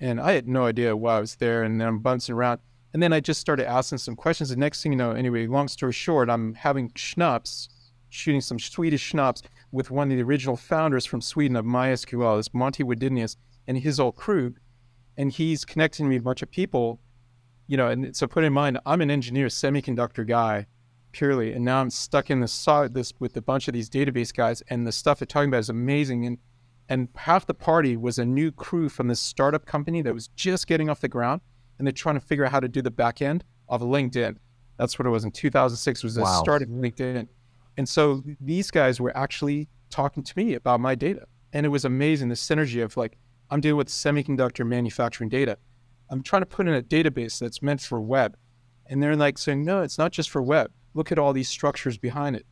and I had no idea why I was there, and then I'm bouncing around, and then I just started asking some questions. The next thing you know, anyway, long story short, I'm having schnapps, shooting some Swedish schnapps with one of the original founders from Sweden of MySQL, this Monty Widenius, and his whole crew, and he's connecting me with a bunch of people, you know. And so put in mind, I'm an engineer, semiconductor guy, purely, and now I'm stuck in this this with a bunch of these database guys, and the stuff they're talking about is amazing. And and half the party was a new crew from this startup company that was just getting off the ground, and they're trying to figure out how to do the back end of LinkedIn. That's what it was in 2006. Was wow. a startup LinkedIn, and so these guys were actually talking to me about my data, and it was amazing the synergy of like I'm dealing with semiconductor manufacturing data. I'm trying to put in a database that's meant for web, and they're like saying, no, it's not just for web. Look at all these structures behind it.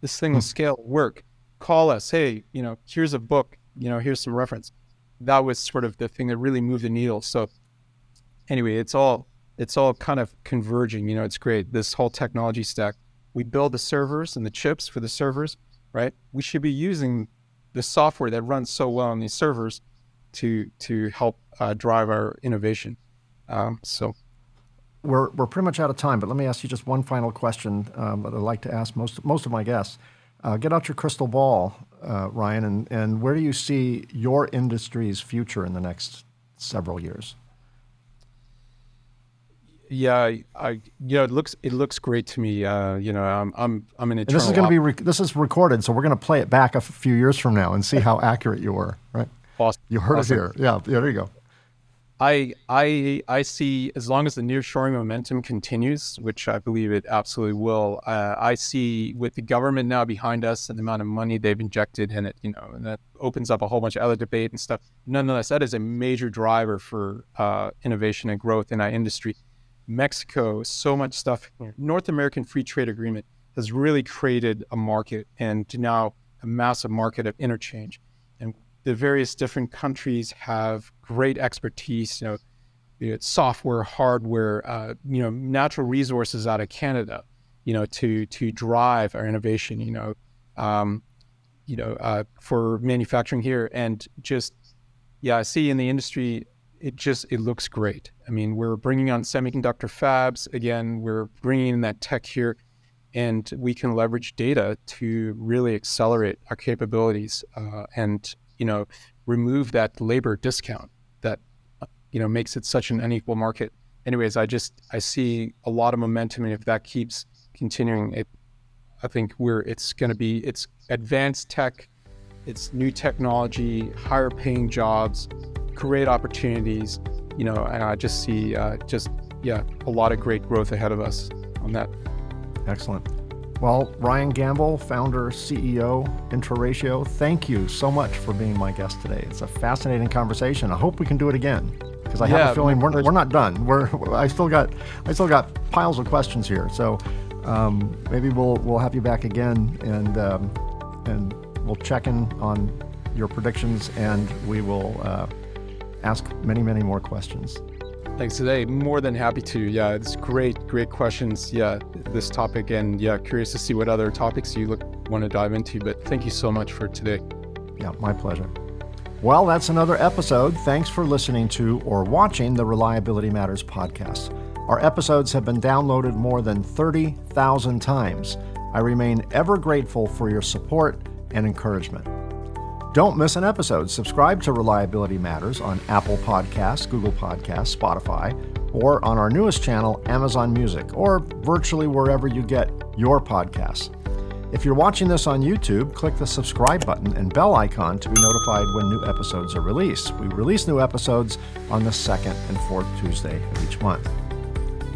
This thing will hmm. scale, work. Call us. Hey, you know, here's a book. You know, here's some reference. That was sort of the thing that really moved the needle. So, anyway, it's all it's all kind of converging. You know, it's great. This whole technology stack. We build the servers and the chips for the servers, right? We should be using the software that runs so well on these servers to to help uh, drive our innovation. Um, so we're, we're pretty much out of time, but let me ask you just one final question um, that I'd like to ask most, most of my guests. Uh, get out your crystal ball, uh, Ryan, and, and where do you see your industry's future in the next several years? Yeah, I, you know, it looks it looks great to me. Uh, you know, I'm I'm I'm an. this is going to be rec- this is recorded, so we're going to play it back a few years from now and see how accurate you were. Right? Awesome. You heard awesome. it here. Yeah, yeah. There you go. I I I see as long as the nearshoring momentum continues, which I believe it absolutely will. Uh, I see with the government now behind us and the amount of money they've injected in it, you know, and that opens up a whole bunch of other debate and stuff. Nonetheless, that is a major driver for uh, innovation and growth in our industry. Mexico, so much stuff. North American Free Trade Agreement has really created a market and now a massive market of interchange the various different countries have great expertise, you know, it's software, hardware, uh, you know, natural resources out of Canada, you know, to to drive our innovation, you know, um, you know, uh, for manufacturing here, and just yeah, I see in the industry, it just it looks great. I mean, we're bringing on semiconductor fabs again. We're bringing in that tech here, and we can leverage data to really accelerate our capabilities uh, and you know, remove that labor discount that, you know, makes it such an unequal market. Anyways, I just, I see a lot of momentum. And if that keeps continuing, it, I think we're, it's going to be, it's advanced tech, it's new technology, higher paying jobs, great opportunities, you know, and I just see uh, just, yeah, a lot of great growth ahead of us on that. Excellent. Well, Ryan Gamble, founder, CEO, Intraratio, thank you so much for being my guest today. It's a fascinating conversation. I hope we can do it again because I yeah, have a feeling we're, we're not done. We're I still got I still got piles of questions here. So um, maybe we'll we'll have you back again and um, and we'll check in on your predictions and we will uh, ask many many more questions. Thanks today. More than happy to. Yeah, it's great, great questions. Yeah, this topic, and yeah, curious to see what other topics you look want to dive into. But thank you so much for today. Yeah, my pleasure. Well, that's another episode. Thanks for listening to or watching the Reliability Matters podcast. Our episodes have been downloaded more than 30,000 times. I remain ever grateful for your support and encouragement. Don't miss an episode. Subscribe to Reliability Matters on Apple Podcasts, Google Podcasts, Spotify, or on our newest channel, Amazon Music, or virtually wherever you get your podcasts. If you're watching this on YouTube, click the subscribe button and bell icon to be notified when new episodes are released. We release new episodes on the second and fourth Tuesday of each month.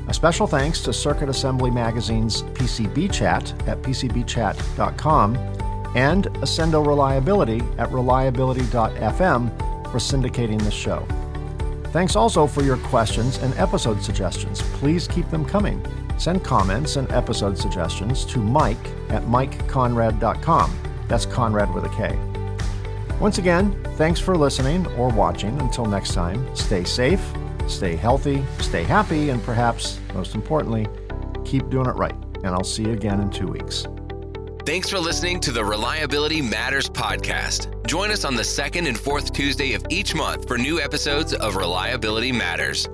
A special thanks to Circuit Assembly Magazine's PCB Chat at pcbchat.com and Accendo Reliability at reliability.fm for syndicating the show. Thanks also for your questions and episode suggestions. Please keep them coming. Send comments and episode suggestions to Mike at mikekonrad.com. That's Konrad with a K. Once again, thanks for listening or watching. Until next time, stay safe, stay healthy, stay happy, and perhaps most importantly, keep doing it right. And I'll see you again in two weeks. Thanks for listening to the Reliability Matters podcast. Join us on the second and fourth Tuesday of each month for new episodes of Reliability Matters.